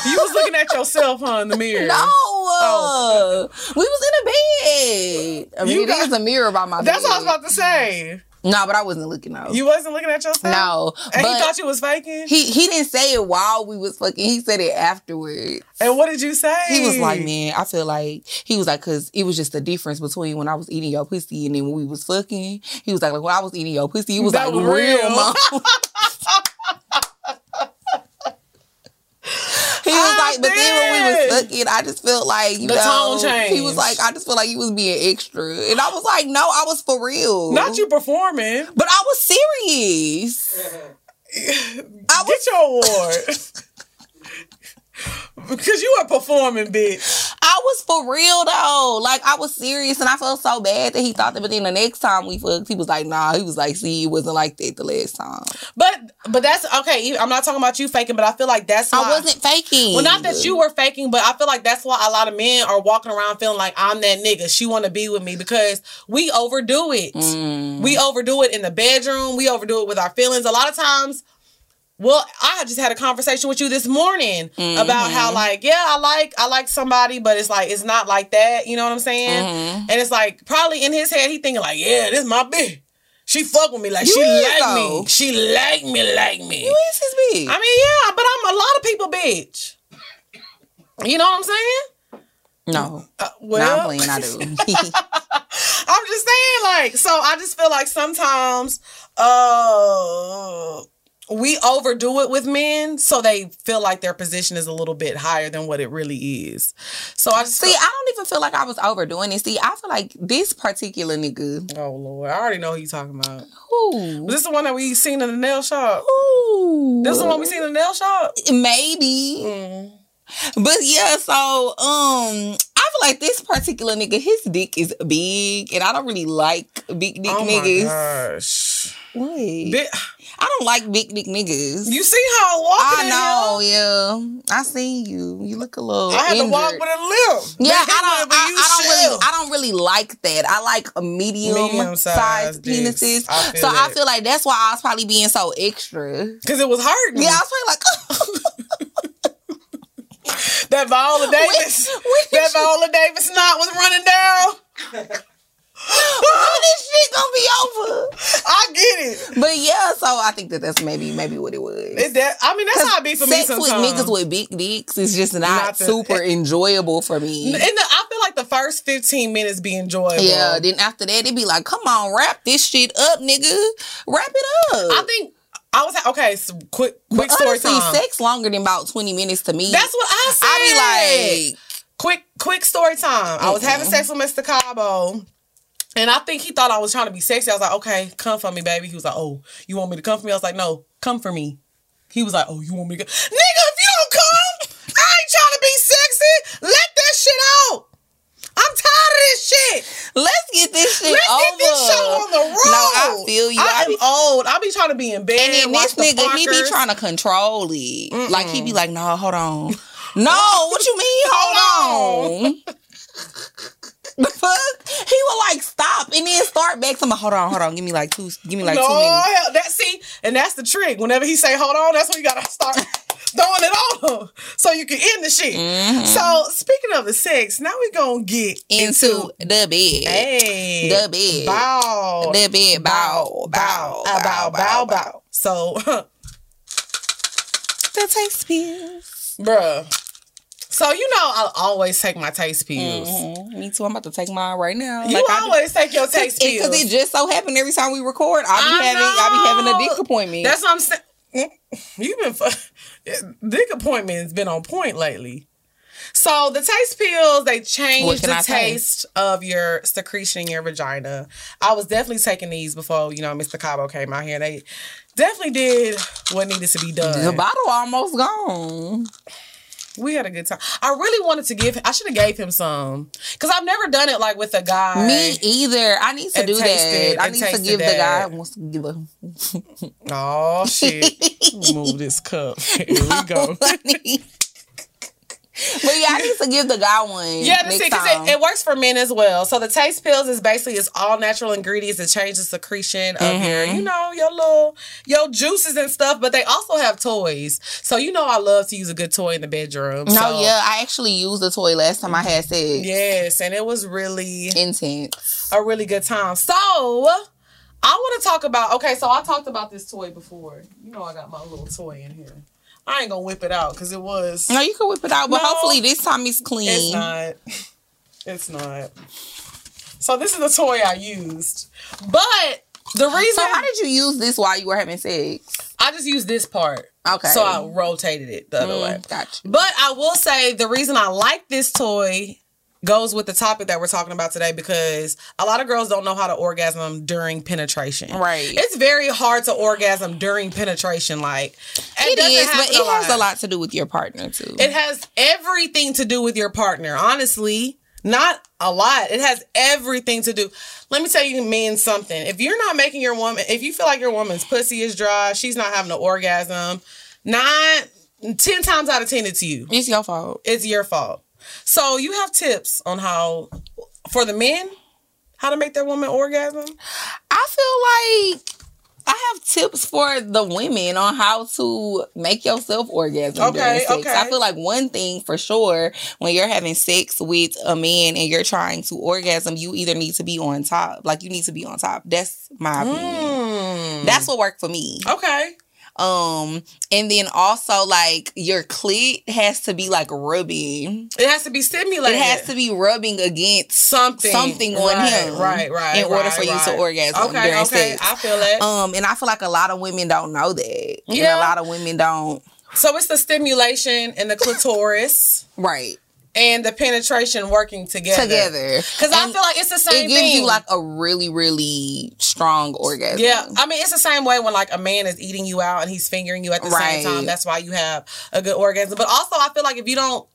You was looking at yourself, huh, in the mirror.
No, uh, we was in a bed. I mean,
Oh.
It
got-
is a mirror by my bed.
That's what I was about to say.
No, but I wasn't looking out.
You wasn't looking at yourself?
no,
And he thought you was faking?
he he didn't say it while we was fucking. He said it afterwards.
and what did you say?
He was like, man, I feel like he was like, cause it was just the difference between when I was eating your pussy and then when we was fucking. He was like, like when I was eating your pussy, it was
That
like
was
real,
real.
mom. He was
I
like, but then when we
did.
was fucking, I just felt like you
The
know,
tone
he was like, I just feel like you was being extra, and I was like, no, I was for real,
Not you performing.
but I was serious. I was
Get your award. because you were performing, bitch.
Was for real though. Like I was serious and I felt so bad that he thought that. But then the next time we fucked, he was like, nah, he was like, see, it wasn't like that the last time.
But but that's okay. I'm not talking about you faking, but I feel like that's why
I wasn't faking.
Well, not that you were faking, but I feel like that's why a lot of men are walking around feeling like I'm that nigga. She want to be with me because we overdo it.
Mm.
We overdo it in the bedroom. We overdo it with our feelings. A lot of times. Well, I just had a conversation with you this morning about how like, yeah, I like I like somebody, but it's like it's not like that. You know what I'm saying?
Mhm.
And it's like probably in his head he thinking like, yeah, this is my bitch. She fuck with me like
You
she like
though.
me. She like me like me.
You is his bitch.
I mean, yeah, but I'm a lot of people bitch. You know what I'm saying?
no.
Uh,
No,
well,
I'm playing. I do.
I'm just saying, like, so I just feel like sometimes uh we overdo it with men so they feel like their position is a little bit higher than what it really is. So I just
See,
feel,
I don't even feel like I was overdoing it. See, I feel like this particular nigga.
Oh Lord, I already know who you talking about.
Ooh.
Was this the one that we seen in the nail shop?
Ooh.
This is the one we seen in the nail shop?
Maybe.
Mm.
But yeah, so um I feel like this particular nigga, his dick is big, and I don't really like big dick
Oh
niggas.
my gosh.
What? I don't like big dick niggas.
You see how I'm walking
I know, yeah. I see you. You look a little.
I had to walk with a limp.
Yeah, I don't. I, I don't really. I don't really like that. I like a medium,
Medium-sized
penises.
I
so I feel like that's why I was probably being so extra.
Cause it was hurting.
Yeah, I was probably like,
That Viola Davis.
when,
that Viola Davis knot was running down.
when this shit gonna be over?
I get it.
But yeah, so I think that that's maybe maybe what it was.
It's that. I mean, that's how it be for me
Sex with niggas with big dicks is just not,
Not the-
super enjoyable for me.
And the, I feel like the first 15 minutes be enjoyable.
Yeah, then after that, it'd be like, come on, wrap this shit up, nigga. Wrap it up.
I think I was okay. So quick, quick
But
story
honestly,
time.
sex longer than about 20 minutes to me.
That's what I said.
I be like,
quick, quick story time. I was having sex with Mr. Cabo. And I think he thought I was trying to be sexy. I was like, okay, come for me, baby. He was like, oh, you want me to come for me? I was like, no, come for me. He was like, oh, you want me to go? Nigga, if you don't come, I ain't trying to be sexy. Let that shit out. I'm tired of this shit.
Let's get this shit Let's over. get this show on
the road. No, I feel you. I, I be, am old. I be trying to be in bed.
And then this nigga, Parkers. he be trying to control it. Mm-mm. Like he be like, no, hold on. No, what you mean? Hold on. the fuck? He will like stop and then start back. Somebody, hold on, hold on. Give me like two. Give me like
no,
two minutes.
hell, that see, and that's the trick. Whenever he say hold on, that's when you gotta start throwing it on him so you can end the shit.
Mm-hmm.
So speaking of the sex, now we gonna get
Into the bed.
hey
The bed.
bow
The bed. Bow. Bow.
bow bow bow bow. So,
The taste pills.
bruh. So you know I always take my taste pills.
Mhm. Me too. I'm about to take mine right now.
You
Like, I
always take your taste pills because
it just so happened every time we record, I be
I
having I be having a dick appointment.
That's what I'm saying. You've been fu- dick appointment's been on point lately. So the taste pills they change the
I
taste of your secretion in your vagina. I was definitely taking these before you know Mr. Cabo came out here. They definitely did what needed to be done.
the bottle almost gone.
We had a good time. I really wanted to give. I should have gave him some because I've never done it like with a guy.
Me either. I need to do that. I need to give the
that.
guy wants to give a
Oh shit! Move this cup. Here we go.
But yeah, I need to give the guy one.
Yeah, because it, it works for men as well. So the taste pills is basically it's all natural ingredients that change the secretion of your,
Mm-hmm.
you know, your little your juices and stuff. But they also have toys. So you know, I love to use a good toy in the bedroom.
no,
so,
yeah, I actually used the toy last time I had sex.
yes, and it was really
Intense.
a really good time. So I want to talk about. Okay, so I talked about this toy before. You know, I got my little toy in here. I ain't gonna whip it out because it was.
No, you can whip it out, but
No.
hopefully this time it's clean.
It's not. It's not. So this is the toy I used, but the reason
So how did you use this while you were having sex?
I just used this part,
Okay.
so I rotated it the other way.
Mm, gotcha.
But I will say the reason I like this toy goes with the topic that we're talking about today because a lot of girls don't know how to orgasm during penetration.
Right.
It's very hard to orgasm during penetration. Like
It
doesn't
but
happen
it has a lot to do with your partner too.
It has everything to do with your partner. Honestly, not a lot. It has everything to do. Let me tell you, men, something. If you're not making your woman, if you feel like your woman's pussy is dry, she's not having an orgasm, nine, ten times out of ten, it's you.
it's your fault.
It's your fault. So you have tips on how, for the men, how to make their woman orgasm.
I feel like I have tips for the women on how to make yourself orgasm
Okay,
during sex.
okay.
I feel like one thing for sure when you're having sex with a man and you're trying to orgasm, you either need to be on top, like you need to be on top. That's my opinion.
Mm.
That's what worked for me.
Okay.
Um, and then also like your clit has to be like rubbing.
It has to be stimulated.
It has to be rubbing against
something,
something on
right,
him,
Right, right.
in order
right,
for you to orgasm
Okay,
during
okay.
sex.
I feel that.
Um, and I feel like a lot of women don't know that. And
Yeah.
a lot of women don't.
So it's the stimulation and the clitoris
Right.
And the penetration working together.
Together.
Because I feel like it's the same
It gives
thing.
you like a really, really strong orgasm.
yeah, I mean it's the same way when like a man is eating you out and he's fingering you at the
Right.
same time. That's why you have a good orgasm. But also, I feel like if you don't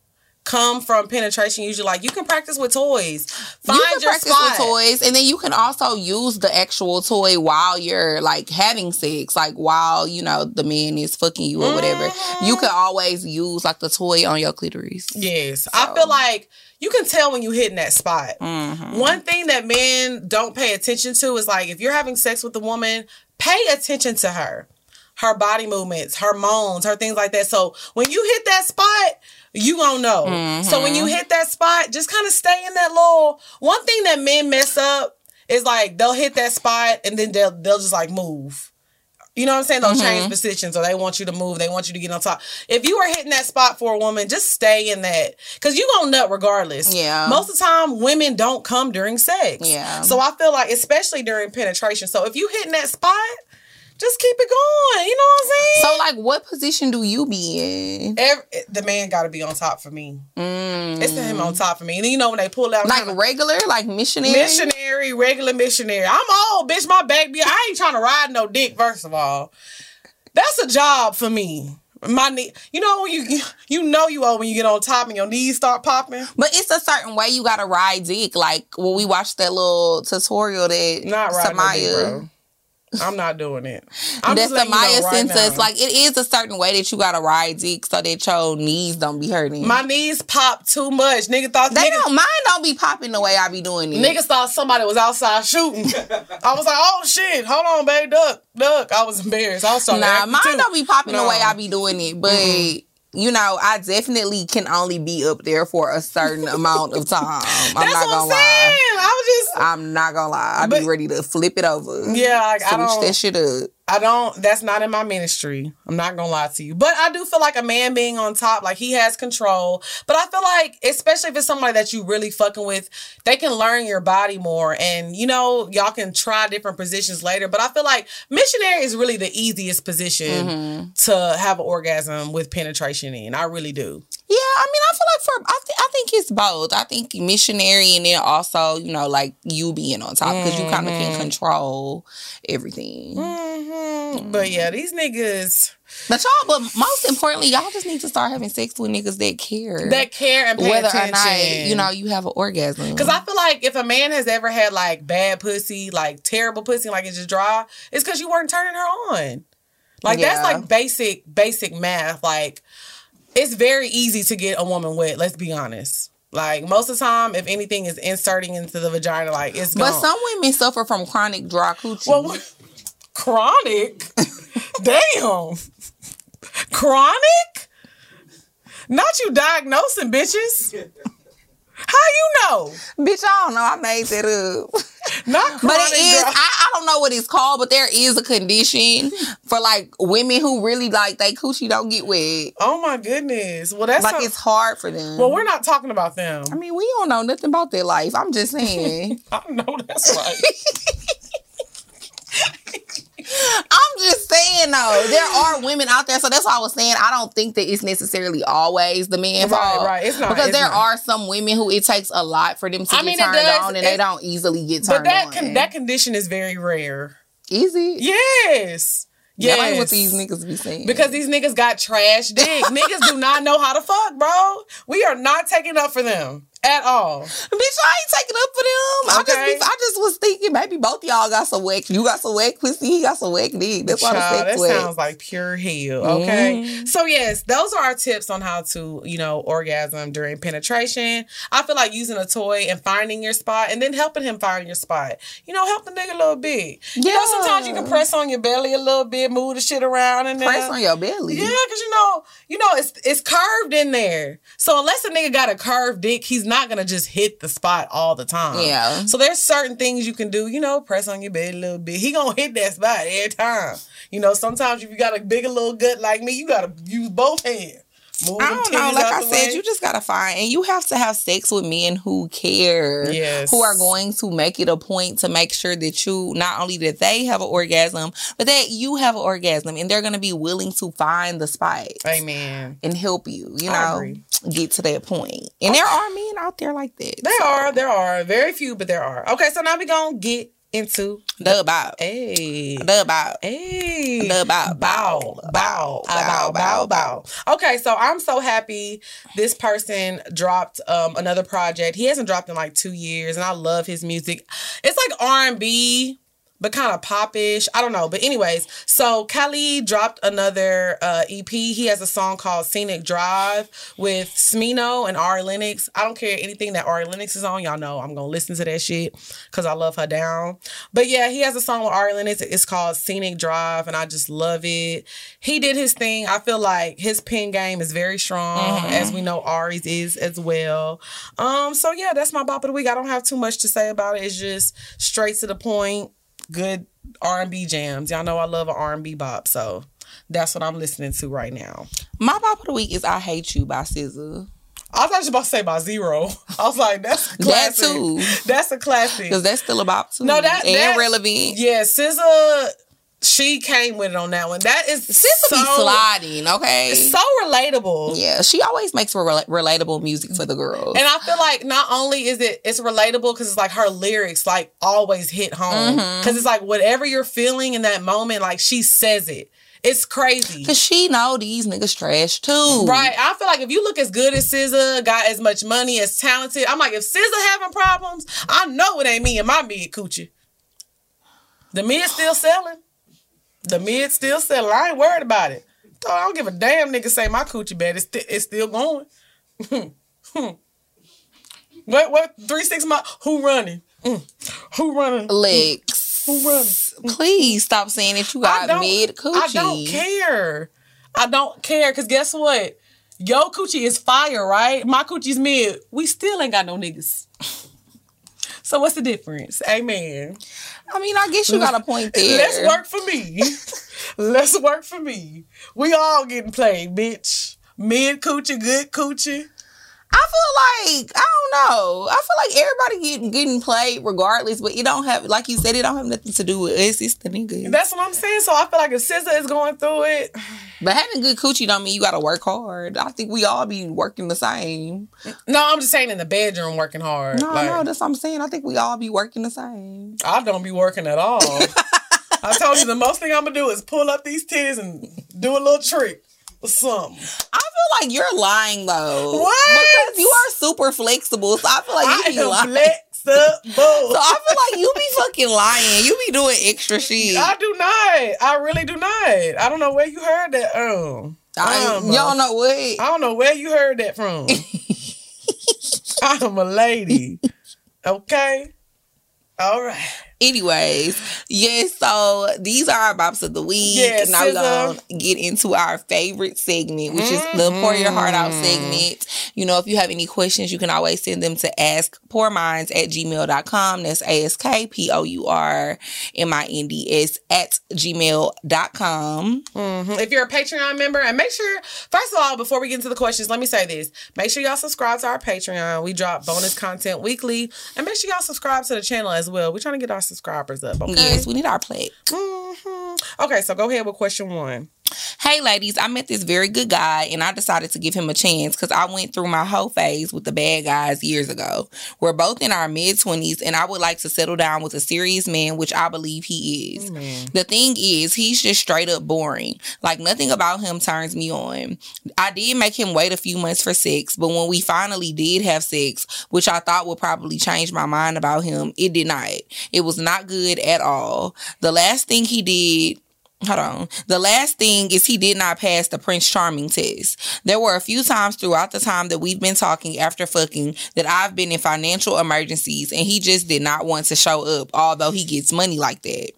come from penetration, usually like you can practice with toys. Find
you can
your
practice
spot.
with toys, and then you can also use the actual toy while you're like having sex, like while you know the man is fucking you or whatever.
Mm-hmm.
You can always use like the toy on your clitoris.
Yes, I feel like you can tell when you hitting that spot.
Mm-hmm.
One thing that men don't pay attention to is like if you're having sex with a woman, pay attention to her, her body movements, her moans, her things like that. So when you hit that spot, you gonna know. So when you
Mm-hmm.
hit that spot, just kind of stay in that little. One thing that men mess up is like they'll hit that spot and then they'll they'll just like move. You know what I'm saying? They'll
Mm-hmm.
change positions or they want you to move. They want you to get on top. If you are hitting that spot for a woman, just stay in that. Cause you gonna nut regardless.
Yeah.
Most of the time, women don't come during sex.
Yeah.
So I feel like, especially during penetration. So if you hitting that spot, just keep it going. You know what I'm saying?
So, like, what position do you be in?
Every, the man got to be on top for me.
Mm.
It's him on top for me. And then you know when they pull out
Like
kinda
regular, like missionary.
missionary, regular missionary. I'm old, bitch. My back be. I ain't trying to ride no dick. First of all, that's a job for me. My knee. You know you you know you old when you get on top and your knees start popping.
But it's a certain way you gotta ride dick. Like when we watched that little tutorial that
Not riding no dick, bro. I'm not doing it. I'm
That's
just
the
letting you
Maya
know right now.
Like it is a certain way that you gotta ride dick so that your knees don't be hurting.
my knees pop too much. Nigga thought
they
nigga,
don't mine don't be popping the way I be doing it.
niggas thought somebody was outside shooting. I was like, oh shit, hold on, babe, duck, duck. I was embarrassed. I was
Nah, mine
too.
don't be popping the way I be doing it, but. You know, I definitely can only be up there for a certain amount of time. I'm
That's
not
what
gonna
I'm
lie.
saying. I was just
I'm not gonna lie. I
But-
be ready to flip it over.
yeah, like I
Switch
don't.
that shit up.
I don't. That's not in my ministry. I'm not gonna lie to you, but I do feel like a man being on top, like he has control. But I feel like, especially if it's somebody that you really fucking with, they can learn your body more, and you know, y'all can try different positions later. But I feel like missionary is really the easiest position
Mm-hmm.
to have an orgasm with penetration in. I really do.
Yeah, I mean, I feel like for I, th- I think it's both. I think missionary and then also, you know, like you being on top because you kind of
Mm-hmm.
can control everything.
hmm But yeah, these niggas
But y'all, but most importantly, y'all just need to start having sex with niggas that care,
that care and pay
whether
attention.
or not you know you have an orgasm.
Because I feel like if a man has ever had like bad pussy, like terrible pussy, like it's just dry, it's because you weren't turning her on. Like
Yeah.
that's like basic, basic math. Like it's very easy to get a woman wet. Let's be honest. Like most of the time, if anything is inserting into the vagina, like it's
but
gone.
some women suffer from chronic dry coochie.
well, what- chronic. Damn, chronic. Not you diagnosing bitches. How you know?
Bitch, I don't know. I made that up.
Not chronic.
But it is, I, I don't know what it's called, but there is a condition for like women who really like they coochie don't get wet.
Oh my goodness. Well, that's
Like it's hard for them.
well, we're not talking about them.
I mean, we don't know nothing about their life. I'm just saying.
I know that's right.
I'm just saying though, there are women out there, so that's why I was saying I don't think that it's necessarily always the man
Right,
fault.
right. It's not,
because
it's
there
not.
are some women who it takes a lot for them to
I
get
mean,
turned
does.
on, and they don't easily get
but
turned
that
on.
con- that condition is very rare.
Easy.
Yes. Yes.
That ain't what these niggas be saying.
Because these niggas got trash dick. niggas do not know how to fuck, bro. We are not taking up for them at all.
Bitch, I ain't taking up for them. I, just I just was thinking maybe both y'all got some whack. You got some whack pussy. He got some whack dick. That's why the sex
that
whack.
sounds like pure hell. Okay.
Mm-hmm.
So yes, those are our tips on how to, you know, orgasm during penetration. I feel like using a toy and finding your spot and then helping him find your spot. You know, help the nigga a little bit. You know, sometimes you can press on your belly a little bit, move the shit around and then
Press on your belly.
Yeah, cause you know, you know, it's it's curved in there. So unless a nigga got a curved dick, he's not gonna just hit the spot all the time.
Yeah.
So there's certain things you can do. You know, press on your bed a little bit. He gonna hit that spot every time. You know, sometimes if you got a bigger little gut like me, you gotta use both hands. Move
I don't know. Like I said,
way.
you just gotta find, and you have to have sex with men who care,
Yes.
who are going to make it a point to make sure that you not only that they have an orgasm, but that you have an orgasm, and they're gonna be willing to find the spot
Amen.
and help you. You know, get to that point. And there are men out there like that.
There are, there are very few, but there are. Okay, so now we gonna get into
the about,
a.
the about.
Hey,
The bow,
bow, bow, bow, bow, bow. Okay, so I'm so happy this person dropped um, another project. He hasn't dropped in like two years, and I love his music. It's like R and B, but kind of popish. I don't know, but anyways, so Khalid dropped another uh, EP. He has a song called "Scenic Drive" with Smino and Ari Lennox. I don't care anything that Ari Lennox is on. Y'all know I'm gonna listen to that shit because I love her down. But yeah, he has a song with Ari Lennox. It's called "Scenic Drive," and I just love it. He did his thing. I feel like his pen game is very strong, as we know Ari's is as well. Um, so yeah, that's my bop of the week. I don't have too much to say about it. It's just straight to the point. Good R and B jams. Y'all know I love an R and B bop, so that's what I'm listening to right now.
My pop of the week is "I Hate You" by SZA.
I was about to say by zero. I was like, that's a
That
classic.
too.
That's a classic.
Because that's still about too.
No, that-
and
that-
relevant.
Yeah, SZA, she came with it on that one. That is
SZA
so,
be sliding, okay?
so relatable.
yeah, she always makes rela- relatable music for the girls.
And I feel like not only is it it's relatable because it's like her lyrics like always hit home
Mm-hmm.
because it's like whatever you're feeling in that moment, like she says it. It's crazy.
Cause she know these niggas trash too.
Right. I feel like if you look as good as SZA, got as much money, as talented, I'm like, if SZA having problems, I know it ain't me and my mid coochie. The mid still selling. The mid still selling. I ain't worried about it. I don't give a damn nigga say my coochie bad. It's, sti- it's still going. what what three six months? Who running? Mm. Who running?
Lex,
Who running?
please stop saying that you got mid coochie.
I don't care. I don't care because guess what? Yo coochie is fire, right? My coochie's mid. We still ain't got no niggas. So what's the difference? Amen.
I mean, I guess you got a point there.
Let's work for me. Let's work for me. We all getting played, bitch. Mid coochie, good coochie.
I feel like I don't know. I feel like everybody getting getting played regardless, but it don't have like you said, it don't have nothing to do with us. It's the niggas.
That's what I'm saying. So I feel like if SZA is going through it,
But having good coochie don't mean you gotta work hard. I think we all be working the same.
no, I'm just saying in the bedroom working hard.
No,
Like,
no, that's what I'm saying. I think we all be working the same.
I don't be working at all. I told you the most thing I'm gonna do is pull up these titties and do a little trick or something.
I feel like you're lying though.
What?
Because you are super flexible. So I feel like you
I
be
am flexible.
So I feel like you be fucking lying. You be doing extra shit.
I do not. I really do not. I don't know where you heard that. Um,
I,
I'm
y'all know what?
I don't know where you heard that from. I'm a lady. Okay. All right.
Anyways, yes, so these are our bops of the week.
Yeah,
now we're gonna get into our favorite segment, which is the pour your heart out
Mm-hmm.
segment. You know, if you have any questions, you can always send them to askpourminds at gmail.com. That's A-S-K-P-O-U-R-M-I-N-D-S at gmail.com.
Mhm. If you're a Patreon member, and make sure, first of all, before we get into the questions, let me say this. Make sure y'all subscribe to our Patreon. We drop bonus content weekly. And make sure y'all subscribe to the channel as well. We're trying to get our subscribers up, okay?
Yes, we need our plate.
hmm Okay, so go ahead with question one.
Hey ladies, I met this very good guy and I decided to give him a chance because I went through my whole phase with the bad guys years ago. We're both in our mid 20s and I would like to settle down with a serious man, which I believe he is. The thing is, he's just straight up boring. Like nothing about him turns me on. I did make him wait a few months for sex, but when we finally did have sex, which I thought would probably change my mind about him, it did not. It was not good at all. The last thing he did Hold on. The last thing is he did not pass the Prince Charming test. There were a few times throughout the time that we've been talking after fucking that I've been in financial emergencies and he just did not want to show up, although he gets money like that.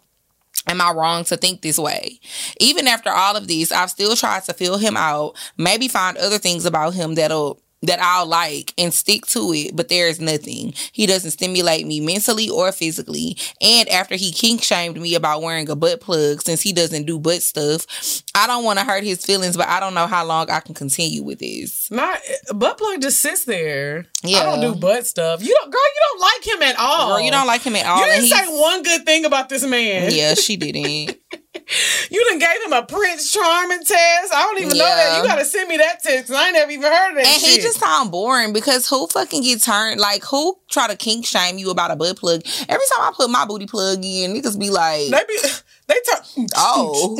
Am I wrong to think this way? Even after all of this, I've still tried to fill him out, maybe find other things about him that'll that I'll like and stick to it, but there is nothing. He doesn't stimulate me mentally or physically. And after he kink shamed me about wearing a butt plug since he doesn't do butt stuff, I don't want to hurt his feelings, but I don't know how long I can continue with this.
Not butt plug just sits there.
Yeah.
I don't do butt stuff. You don't girl, you don't like him at all.
Girl, you don't like him at all.
You didn't say one good thing about this man.
Yeah, she didn't.
You done gave him a Prince Charming test. I don't even know that. You gotta send me that test 'cause I ain't never even heard of that
And
shit.
he just sound boring because who fucking gets turned? Like who try to kink shame you about a butt plug? Every time I put my booty plug in, niggas be like,
they be they turn
"Oh,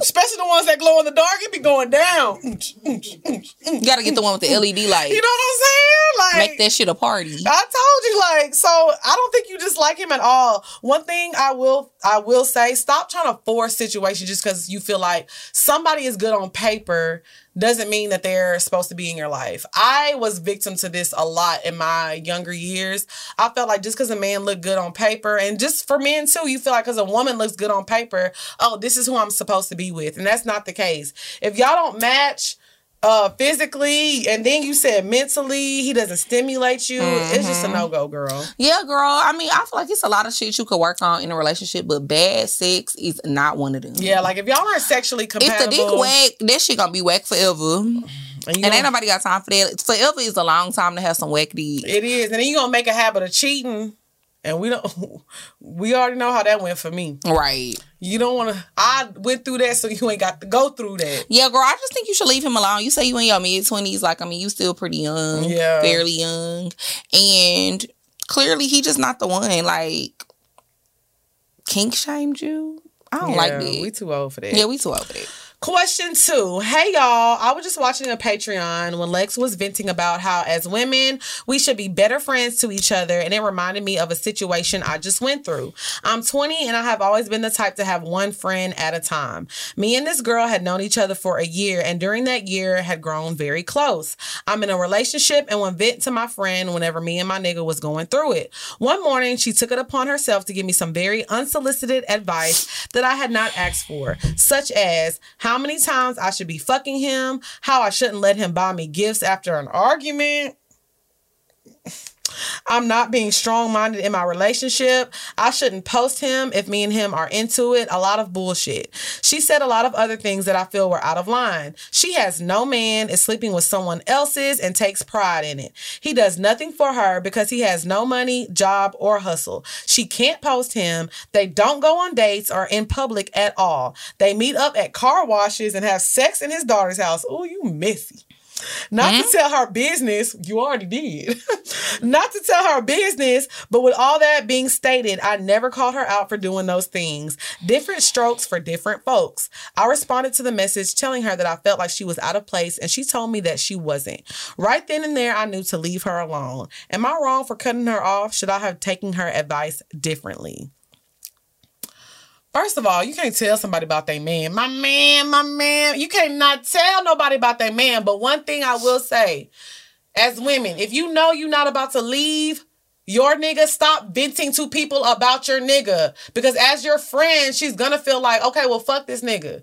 especially the ones that glow in the dark, it be going down.
you gotta get the one with the LED light.
You know what I'm saying? Like
Make that shit a party."
I told you, like, so I don't think you just like him at all. One thing I will, I will say, stop trying to force situations just because you feel like somebody is good on paper doesn't mean that they're supposed to be in your life. I was victim to this a lot in my younger years. I felt like just because a man looked good on paper, and just for men too, you feel like because a woman looks good on paper, oh, this is who I'm supposed to be with, and that's not the case. If y'all don't match uh physically and then you said mentally he doesn't stimulate you it's just a no-go girl
Yeah, girl. I mean, I feel like it's a lot of shit you could work on in a relationship, but bad sex is not one of them.
yeah like if y'all aren't sexually
If
compatible
the dick whack, that shit gonna be whack forever.
and,
And ain't nobody got time for that. Forever is a long time to have some whack dick.
it is and then you gonna make a habit of cheating and we don't we already know how that went for me
Right.
you don't want to i went through that so you ain't got to go through that
Yeah, girl, I just think you should leave him alone. You say you in your mid twenties, like I mean, you still pretty young,
Yeah.
fairly young, and clearly he just not the one. Like kink shamed you. I don't like
Yeah,
that.
we too old for that
yeah, we too old for that.
Question two. Hey y'all, I was just watching a Patreon when Lex was venting about how as women, we should be better friends to each other and it reminded me of a situation I just went through. I'm 20 and I have always been the type to have one friend at a time. Me and this girl had known each other for a year and during that year had grown very close. I'm in a relationship and would vent to my friend whenever me and my nigga was going through it. One morning, she took it upon herself to give me some very unsolicited advice that I had not asked for, such as how many times I should be fucking him, how I shouldn't let him buy me gifts after an argument. I'm not being strong minded in my relationship. I shouldn't post him if me and him are into it. A lot of bullshit. She said a lot of other things that I feel were out of line. She has no man, is sleeping with someone else's, and takes pride in it. He does nothing for her because he has no money, job, or hustle. She can't post him. They don't go on dates or in public at all. They meet up at car washes and have sex in his daughter's house. Oh, you messy. Not mm-hmm. to tell her business, you already did. Not to tell her business, but with all that being stated, I never called her out for doing those things. Different strokes for different folks. I responded to the message telling her that I felt like she was out of place, and she told me that she wasn't. Right then and there, I knew to leave her alone. Am I wrong for cutting her off? Should I have taken her advice differently? First of all, you can't tell somebody about their man. My man, my man. You cannot tell nobody about their man. But one thing I will say, as women, if you know you're not about to leave your nigga, stop venting to people about your nigga. Because as your friend, she's gonna feel like, okay, well, fuck this nigga.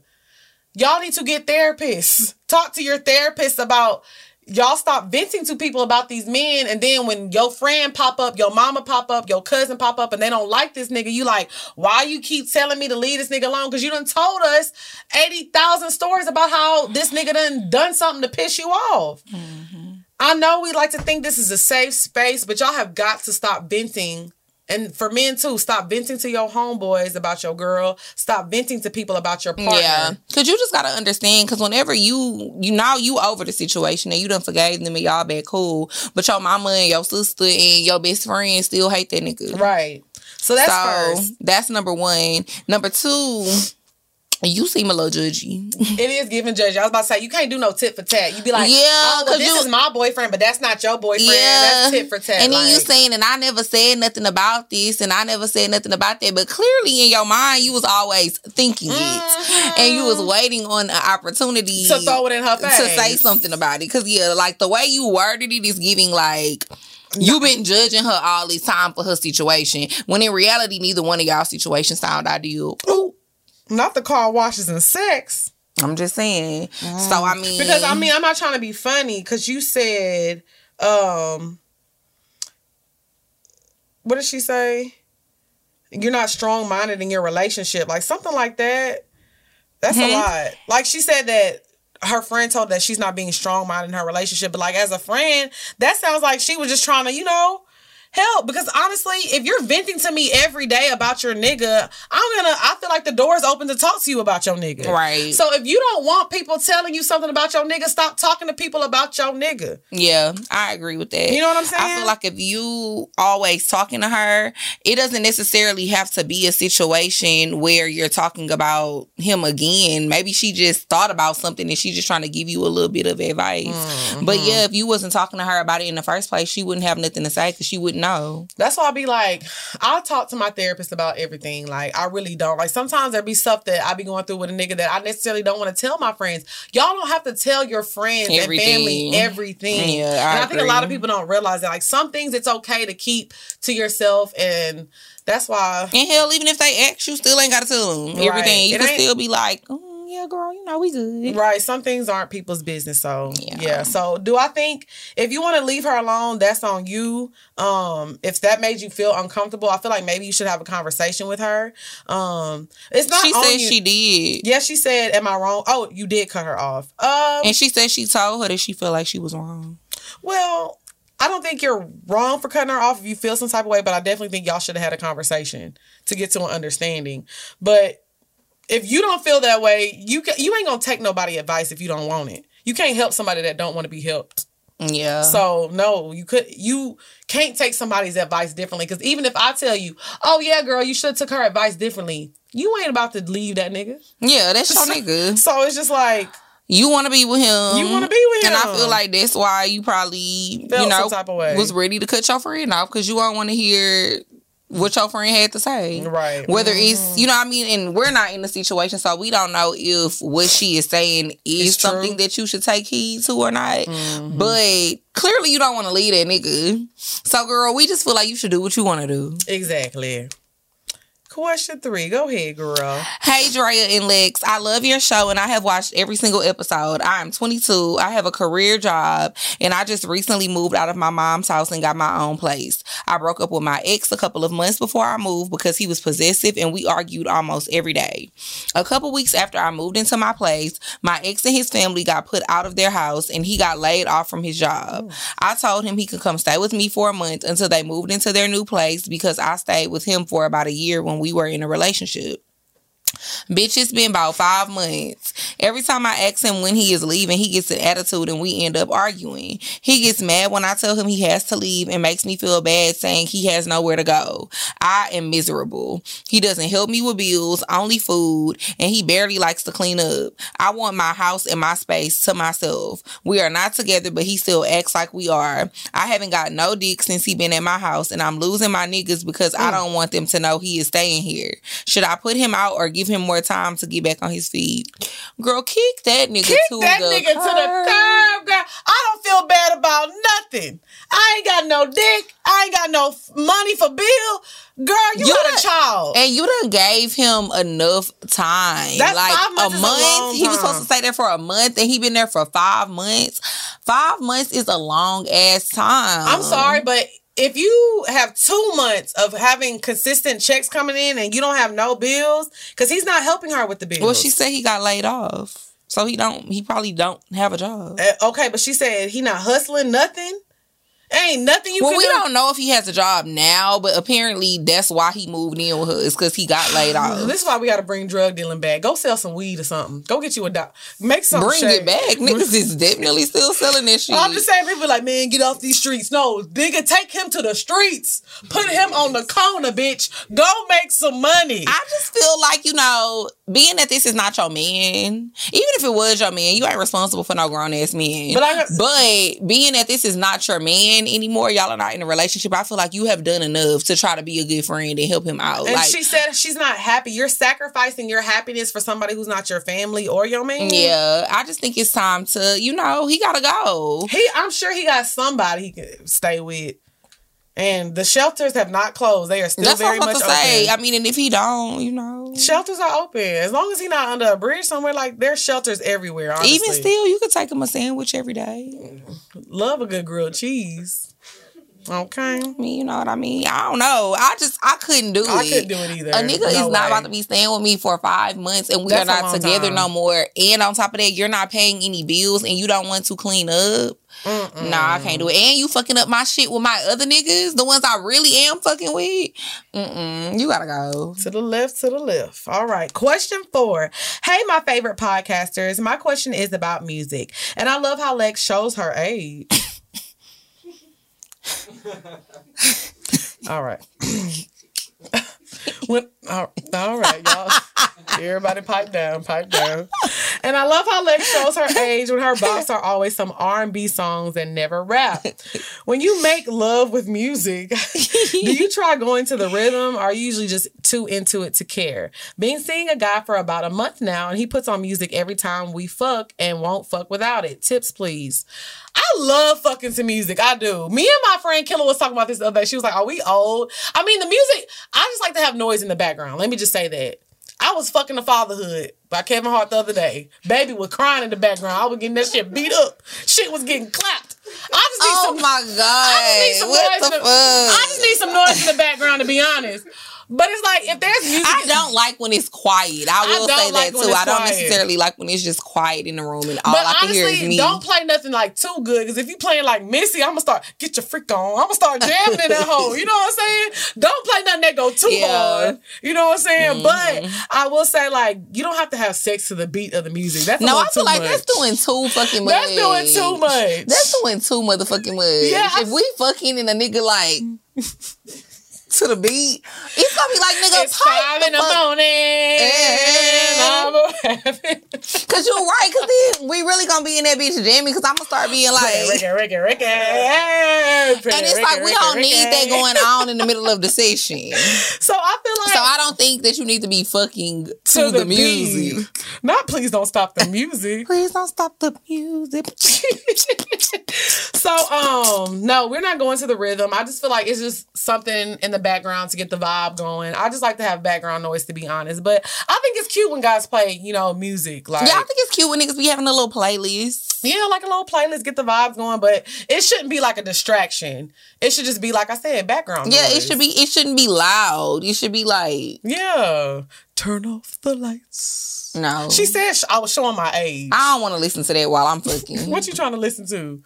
Y'all need to get therapists. Talk to your therapist about y'all stop venting to people about these men and then when your friend pop up your mama pop up your cousin pop up and they don't like this nigga you like why you keep telling me to leave this nigga alone because you done told us 80,000 stories about how this nigga done done something to piss you off mm-hmm. I know we like to think this is a safe space but y'all have got to stop venting and for men too, stop venting to your homeboys about your girl. Stop venting to people about your partner. Yeah,
because you just gotta understand. Because whenever you you now you over the situation and you done forgave them and y'all been cool, but your mama and your sister and your best friend still hate that nigga.
Right. So that's so, first.
That's number one. Number two you seem a little judgy.
it is giving judgy. I was about to say you can't do no tit for tat. You be like, yeah, oh, well, this you, is my boyfriend, but that's not your boyfriend. Yeah, that's tit for tat.
And then like, you saying, and I never said nothing about this, and I never said nothing about that. But clearly in your mind, you was always thinking mm-hmm. it, and you was waiting on an opportunity
to throw it in her face
to say something about it. Because yeah, like the way you worded it is giving like. You've been judging her all this time for her situation, when in reality, neither one of y'all situations sound ideal. Ooh.
Not the car washes and sex.
I'm just saying. Mm. So I mean,
because I mean, I'm not trying to be funny. Because you said, um, what did she say? You're not strong minded in your relationship, like something like that. That's mm-hmm. a lot. Like she said that her friend told that she's not being strong minded in her relationship, but like as a friend, that sounds like she was just trying to, you know, help because honestly, if you're venting to me every day about your nigga, I'm gonna I feel like the door is open to talk to you about your nigga.
Right.
So if you don't want people telling you something about your nigga, stop talking to people about your nigga.
Yeah, I agree with that.
You know what I'm saying?
I feel like if you always talking to her, it doesn't necessarily have to be a situation where you're talking about him again. Maybe she just thought about something and she's just trying to give you a little bit of advice. Mm-hmm. But yeah, if you wasn't talking to her about it in the first place, she wouldn't have nothing to say because she wouldn't know.
That's why I be like, I talk to my therapist about everything. Like, I really don't. Like, sometimes there be stuff that I be going through with a nigga that I necessarily don't want to tell my friends. Y'all don't have to tell your friends everything. and family everything. Yeah, I and I think a lot of people don't realize that. Like, some things it's okay to keep to yourself and that's why.
And hell, even if they ask you, still ain't got to tell them right. everything. You it can still be like, oh, yeah, girl, you know, we good.
Right. Some things aren't people's business. So yeah. yeah. So do I think if you want to leave her alone, that's on you. Um, if that made you feel uncomfortable, I feel like maybe you should have a conversation with her. Um, it's not.
She said
you.
she did.
Yeah, she said, "Am I wrong?" Oh, you did cut her off. Um,
and she said she told her that she felt like she was wrong.
Well, I don't think you're wrong for cutting her off if you feel some type of way, but I definitely think y'all should have had a conversation to get to an understanding. But if you don't feel that way, you can, you ain't gonna take nobody advice if you don't want it. You can't help somebody that don't want to be helped.
Yeah.
So no, you could you can't take somebody's advice differently. Because even if I tell you, oh yeah, girl, you should have took her advice differently, you ain't about to leave that nigga.
Yeah, that's your nigga.
So it's just like
you want to be with him.
You want to be with him,
and I feel like that's why you probably
Felt
you know
type of way.
was ready to cut your friend off because you don't want to hear what your friend had to say.
Right.
Whether it's mm-hmm. you know what I mean, and we're not in the situation, so we don't know if what she is saying is
It's true.
something that you should take heed to or not. Mm-hmm. But clearly, you don't want to leave that nigga. So, girl, we just feel like you should do what you want to do.
exactly. Question three. Go ahead, girl.
Hey, Drea and Lex, I love your show and I have watched every single episode. I am 22. I have a career job and I just recently moved out of my mom's house and got my own place. I broke up with my ex a couple of months before I moved because he was possessive and we argued almost every day. A couple weeks after I moved into my place, my ex and his family got put out of their house and he got laid off from his job. Oh. I told him he could come stay with me for a month until they moved into their new place because I stayed with him for about a year when we were in a relationship. Bitch, it's been about five months. Every time I ask him when he is leaving, he gets an attitude and we end up arguing. He gets mad when I tell him he has to leave and makes me feel bad saying he has nowhere to go. I am miserable. He doesn't help me with bills, only food, and he barely likes to clean up. I want my house and my space to myself. We are not together, but he still acts like we are. I haven't got no dick since he been at my house and I'm losing my niggas because I mm. don't want them to know he is staying here. Should I put him out or give him more time to get back on his feet? Girl, kick that nigga
Kick
to
that
the
nigga to the
curb.
curb, girl. I don't feel bad about nothing. I ain't got no dick. I ain't got no money for bill. Girl, you,
You
got a child.
And you done gave him enough time.
That's
like
five months
a
a
month.
long
he was supposed to stay there for a month and he been there for five months. Five months is a long ass time.
I'm sorry, but if you have two months of having consistent checks coming in and you don't have no bills, because he's not helping her with the bills.
Well, she said he got laid off. So he don't he probably don't have a job.
Uh, okay, but she said he not hustling nothing. Ain't nothing you
well,
can
we
do.
don't know if he has a job now, but apparently that's why he moved in with her. Is because he got laid off.
This is why we got to bring drug dealing back. Go sell some weed or something. Go get you a doc. Make some.
Bring
shake.
it back. Niggas is definitely still selling that shit.
I'm just saying, people like, man, get off these streets. No, nigga, take him to the streets. Put him on the corner, bitch. Go make some money.
I just feel like, you know, being that this is not your man, even if it was your man, you ain't responsible for no grown ass man.
But I-
but being that this is not your man anymore, y'all are not in a relationship, I feel like you have done enough to try to be a good friend and help him out.
and
like,
she said she's not happy. You're sacrificing your happiness for somebody who's not your family or your man.
yeah, I just think it's time to, you know, he gotta go.
He, I'm sure he got somebody he can stay with. And the shelters have not closed. They are still
That's
very
what I'm
much
to say.
open.
I mean, and if he don't, you know,
Shelters are open as long as he's not under a bridge somewhere. Like there's shelters everywhere. Honestly.
even still, you could take him a sandwich every day.
love a good grilled cheese. Okay,
I mean, you know what I mean? I don't know. I just I couldn't do
I
it.
I couldn't do it either.
A nigga
No
is not about to be staying with me for five months and we
That's
are not together
time.
no more. And on top of that, you're not paying any bills and you don't want to clean up.
Mm-mm.
Nah, I can't do it. And you fucking up my shit with my other niggas, the ones I really am fucking with. Mm-mm. You gotta go.
To the left, to the left. All right. Question four. Hey, my favorite podcasters. My question is about music. And I love how Lex shows her age. all right. when, all, all right, y'all. Everybody pipe down, pipe down. And I love how Lex shows her age when her bops are always some R&B songs and never rap. When you make love with music, do you try going to the rhythm or are you usually just too into it to care? Been seeing a guy for about a month now and he puts on music every time we fuck and won't fuck without it. Tips, please. I love fucking to music. I do. Me and my friend Killa was talking about this the other day. She was like, Are we old? I mean, the music, I just like to have noise in the background. Let me just say that. I was fucking the fatherhood by Kevin Hart the other day. Baby was crying in the background. I was getting that shit beat up. Shit was getting clapped. I just need
Oh
some
my
I just need some
What
noise
the
in
fuck?
I just need some noise in the background to be honest. But it's like if there's music,
I don't like when it's quiet. I will
don't
say
like
that too. I don't
quiet.
necessarily like when it's just quiet in the room and all
But
I can hear is me.
don't play nothing like too good. Because if you playing like Missy, I'm gonna start get your freak on. I'm gonna start jamming in that hole. You know what I'm saying? Don't play nothing that go too
Yeah.
hard. You know what I'm saying?
Mhm.
But I will say like you don't have to have sex to the beat of the music. That's
no, I feel like
much.
that's doing too fucking much.
That's doing too much.
That's doing too motherfucking much.
Yeah, I-
if we fucking and a nigga like to the beat, it's gonna be like nigga
It's
pipe
five in the
fuck-
morning.
Eh.
I'm having-
Cause you're right, cause then we really gonna be in that bitch jamming. Cause I'm gonna start being like,
Ricky, Ricky, Ricky. And
and it's like we don't need that going on in the middle of the session.
So I feel like
So I don't think that you need to be fucking to,
to
the, music.
beat. Not please don't stop the music.
Please don't stop the music.
so um no, we're not going to the rhythm. I just feel like it's just something in the background to get the vibe going. I just like to have background noise to be honest. But I think it's cute when guys play, you know, music. Like
Yeah, I think it's cute when niggas be having a little playlist.
yeah, like a little playlist, get the vibes going, but it shouldn't be like a distraction. It should just be like I said, background.
Yeah, it should be. It shouldn't be loud. It should be like
Yeah. Turn off the lights.
no.
She said sh- I was showing my age.
I don't want to listen to that while I'm fucking.
what you trying to listen to?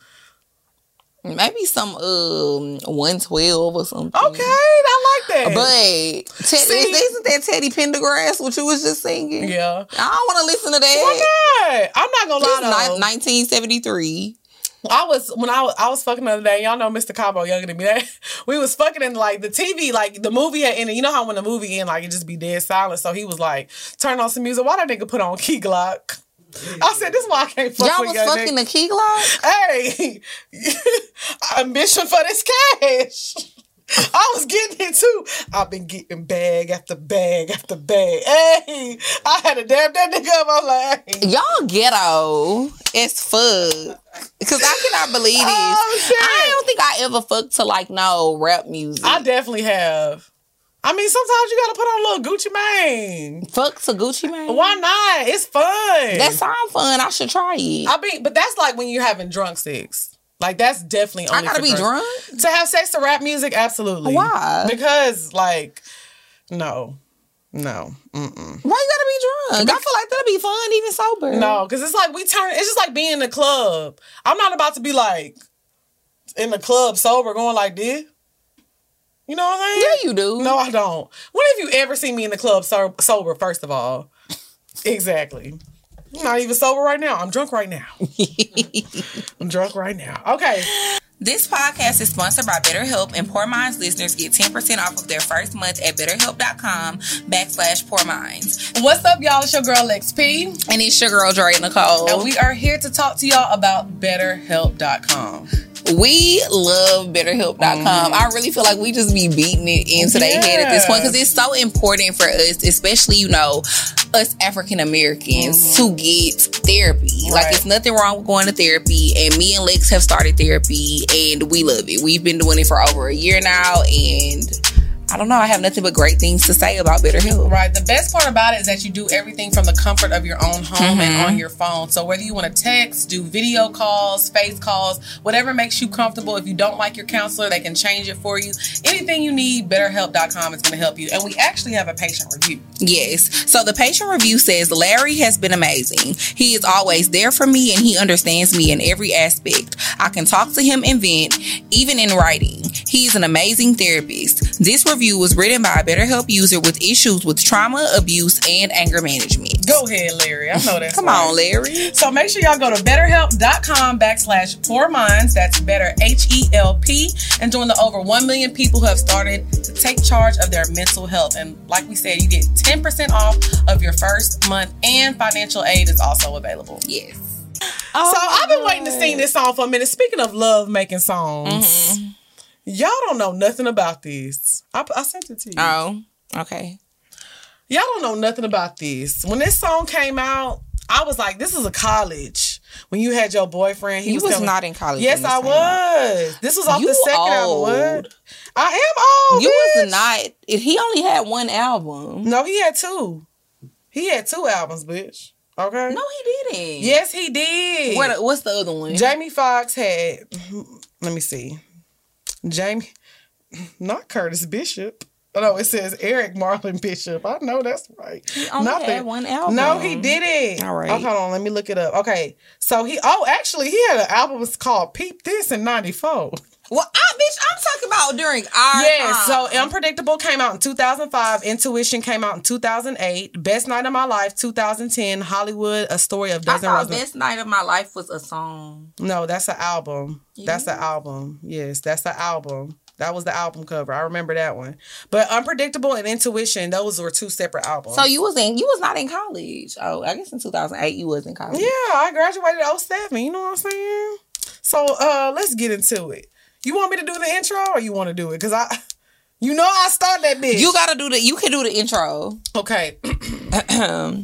Maybe some um one twelve or something.
Okay, I like that.
But Ted,
See?
is, isn't that Teddy Pendergrass what you was just singing?
yeah.
I don't want to listen to that.
Why not? I'm not gonna lie
ni- 1973.
I was when I was I was fucking the other day. Y'all know Mr. Cabo younger than me. That we was fucking in like the TV, like the movie had ended. You know how when the movie end, like it just be dead silent. So he was like, turn on some music. Why that nigga put on Key Glock? I said, this is why I can't fuck
Y'all
with
was fucking
nigga.
the key glock.
Hey, ambition for this cash. I was getting it too. I've been getting bag after bag after bag. Hey, I had to dab that nigga up. I'm like, hey.
Y'all ghetto It's fuck. Cause I cannot believe this.
Oh.
I don't think I ever fucked to like no rap music.
I definitely have. I mean, sometimes you gotta put on a little Gucci Mane.
fuck to Gucci Mane.
Why not? It's fun.
That sound fun. I should try it.
I mean, but that's like when you're having drunk sex. Like that's definitely
I gotta be
drunk.
drunk.
to have sex to rap music. Absolutely.
Why?
Because like, no, no, mm-mm.
Why you gotta be drunk? I feel like that'll be fun even sober.
no. Because it's like we turn. It's just like being in the club. I'm not about to be like in the club sober going like this. You know what I'm saying?
Yeah, you do.
No, I don't. When have you ever seen me in the club so- sober? First of all, exactly. I'm not even sober right now. I'm drunk right now. I'm drunk right now. Okay.
This podcast is sponsored by BetterHelp, and Pour Minds listeners get 10% off of their first month at betterhelp.com backslash pour minds.
What's up, y'all? It's your girl Lex P,
And it's your girl, Drea Nicole.
and we are here to talk to y'all about BetterHelp.com.
We love BetterHelp.com. Mm-hmm. I really feel like we just be beating it into their head at this point because it's so important for us, especially, you know, us African Americans to mm-hmm. get therapy. Like,
Right.
it's nothing wrong with going to therapy. And me and Lex have started therapy and we love it. We've been doing it for over a year now. And I don't know, I have nothing but great things to say about BetterHelp.
Right. The best part about it is that you do everything from the comfort of your own home and
Mm-hmm.
on your phone. So whether you want to text, do video calls, face calls, whatever makes you comfortable. If you don't like your counselor, they can change it for you. Anything you need, BetterHelp.com is going to help you. And we actually have a patient review.
Yes. So the patient review says Larry has been amazing. He is always there for me and he understands me in every aspect. I can talk to him and vent, even in writing. He is an amazing therapist. This review was written by a BetterHelp user with issues with trauma, abuse, and anger management.
Go ahead, Larry. I know that.
Come
right.
on, Larry.
So make sure y'all go to betterhelp.com backslash pour minds. That's better H E L P and join the over 1 million people who have started to take charge of their mental health. And like we said, you get 10% off of your first month and financial aid is also available.
Yes.
Oh, so I've been waiting to sing this song for a minute. Speaking of love making songs, mm-hmm. y'all don't know nothing about this. I, I sent it to you.
Oh, okay.
Y'all don't know nothing about this. When this song came out, I was like, this is a college. When you had your boyfriend, he
You
was,
was not in college.
Yes, I was. This was off
You
the second
old.
album. What? I am old.
You
bitch.
was not. He only had one album.
No, he had two. He had two albums, bitch. Okay.
No, he didn't.
Yes, he did.
What, what's the other one?
Jamie Foxx had. Let me see. Jamie, not Curtis Bishop. Oh, no, it says Eric Marlon Bishop. I know that's right.
He only
Nothing.
had one album.
No, he didn't.
All right.
Oh, hold on. Let me look it up. Okay. So he, oh, actually, he had an album was called Peep This in 94.
Well, I bitch, I'm talking about during our
Yeah,
time.
so Unpredictable came out in 2005. Intuition came out in 2008. Best Night of My Life, 2010. Hollywood, A Story of
I
Dozen
thought
Roses.
best night of my life was a song.
No, that's an album. That's
an
album. Yes, that's an album. That was the album cover. I remember that one. But Unpredictable and Intuition, those were two separate albums.
So you was in, you was not in college. Oh, I guess in 2008 you was in college.
yeah, I graduated 07. You know what I'm saying? So uh let's get into it. You want me to do the intro or you want to do it? Because I you know I start that bitch.
You gotta do the. You can do the intro.
okay.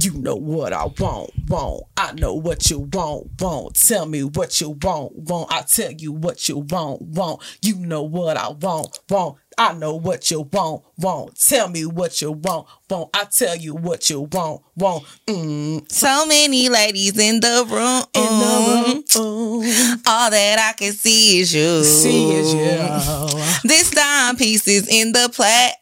You know what I want, want. I know what you want, want. Tell me what you want, want. I tell you what you want, want. You know what I want, want. I know what you want, want. Tell me what you want, want. I tell you what you want, want. Mm.
So many ladies in the room.
In the room,
All that I can see is you.
see is you.
This dime piece is in the place.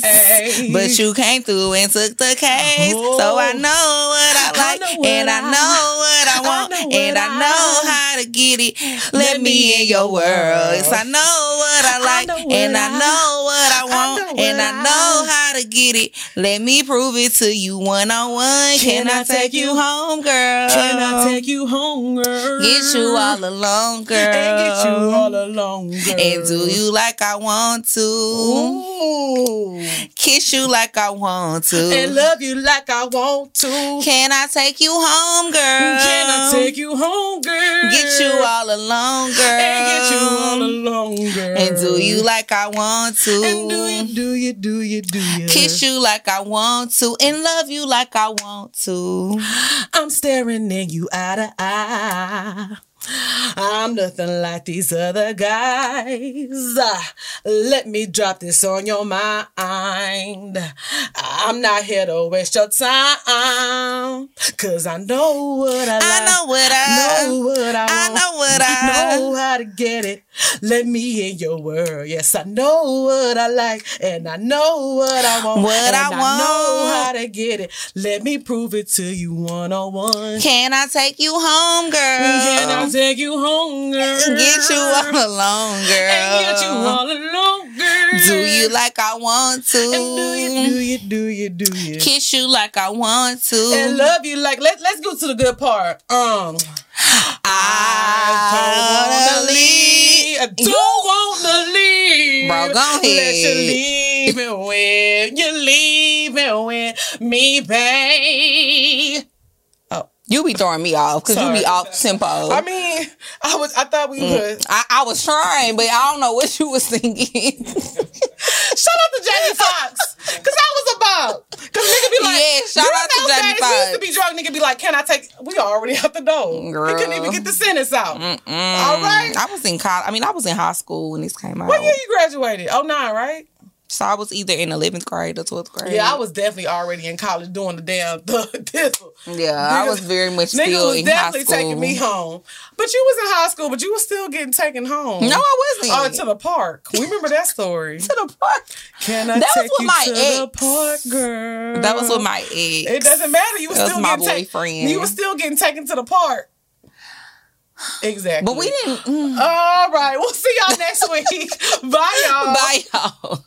place.
But you came through and took the case. So I know what I
I
like.
know what
and I,
I-
know what I
I
want. and
what
I
I
know how to get it. Let, me in your world. Yes, I know what I like.
know what
and I,
I-
know what I
I
want. and I know how to get it. Let me prove it to you one on one. Can I take you home, girl?
Can I take you home, girl?
Get you all alone, girl.
and get you all alone, girl.
And do you like I want to?
Ooh.
Kiss you like I want to.
and love you like I want to.
Can I take you home, girl?
Can I take you home, girl?
Get you all alone, girl.
and get you all alone, girl.
And do you like I want to?
And do you, do you, do you, do you?
Kiss you like I want to and love you like I want to.
I'm staring in you eye to eye. I'm nothing like these other guys. Let me drop this on your mind. I'm not here to waste your time. Cause I know what I like.
I know what I
know what I,
I
want.
Know what I
know how to get it. Let me in your world. Yes, I know what I like, and I know what I want.
What
I want.
I
know how to get it. Let me prove it to you one on one.
Can I take you home, girl?
Can I take you home, girl?
Get you all alone, girl.
and get you all alone, girl.
Do you like I want to?
And do you, do you, do you, do you?
Kiss you like I want to.
and love you like let, let's go to the good part. Um
I don't
wanna leave. I don't wanna leave.
Bro, go
Let you
ahead.
leave me when you leave me with me, babe.
You be throwing me off because you be off tempo.
I mean, I was I thought we would
I, I was trying, but I don't know what you was thinking.
shout out to Jamie Foxx. Cause I was about. Cause nigga be like,
Yeah, shout
you
out to Jamie
we used to be drunk, nigga be like, can I take we already out the door. We couldn't even get the sentence out.
Mm,
All right.
I was in college. I mean, I was in high school when this came out.
What year you graduated? Oh nine, right?
So I was either in 11th grade or 12th grade.
Yeah, I was definitely already in college doing the damn thistle.
Yeah, I was very much still
was
in high
definitely
school.
taking me home. But you was in high school, but you was still getting taken home.
No, I wasn't.
Oh, to the park. We remember that story.
to the park.
Can I
That was
take
with
you
my
to the park, girl?
That was with my ex.
It doesn't matter. You was
That was
still
my
getting taken.
boyfriend.
You was still getting taken to the park. Exactly.
But we didn't. mm.
All right. We'll see y'all next week. Bye, y'all.
Bye, y'all.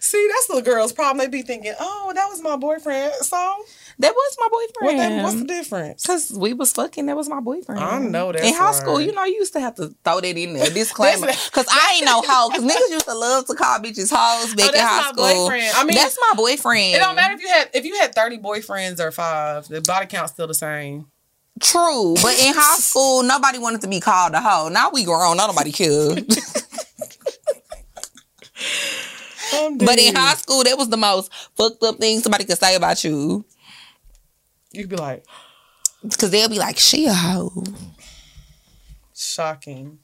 See, that's the girls' problem. They be thinking, "Oh, that was my boyfriend." So,
That was my
what
boyfriend.
that, what's the difference?
Cause we was fucking. That was my boyfriend.
I know that.
In high school, you know, you used to have to throw that in there, disclaimer. Cause I ain't no hoe. Cause niggas used to love to call bitches hoes back
Oh,
in high school.
boyfriend. I mean,
that's my boyfriend.
It don't matter if you had if you had thirty boyfriends or five. The body count's still the same.
True, but in high school, nobody wanted to be called a hoe. Now we grown, not nobody cared. but in high school, that was the most fucked up thing somebody could say about you.
You'd be like,
Cause they'll be like, she a hoe.
shocking.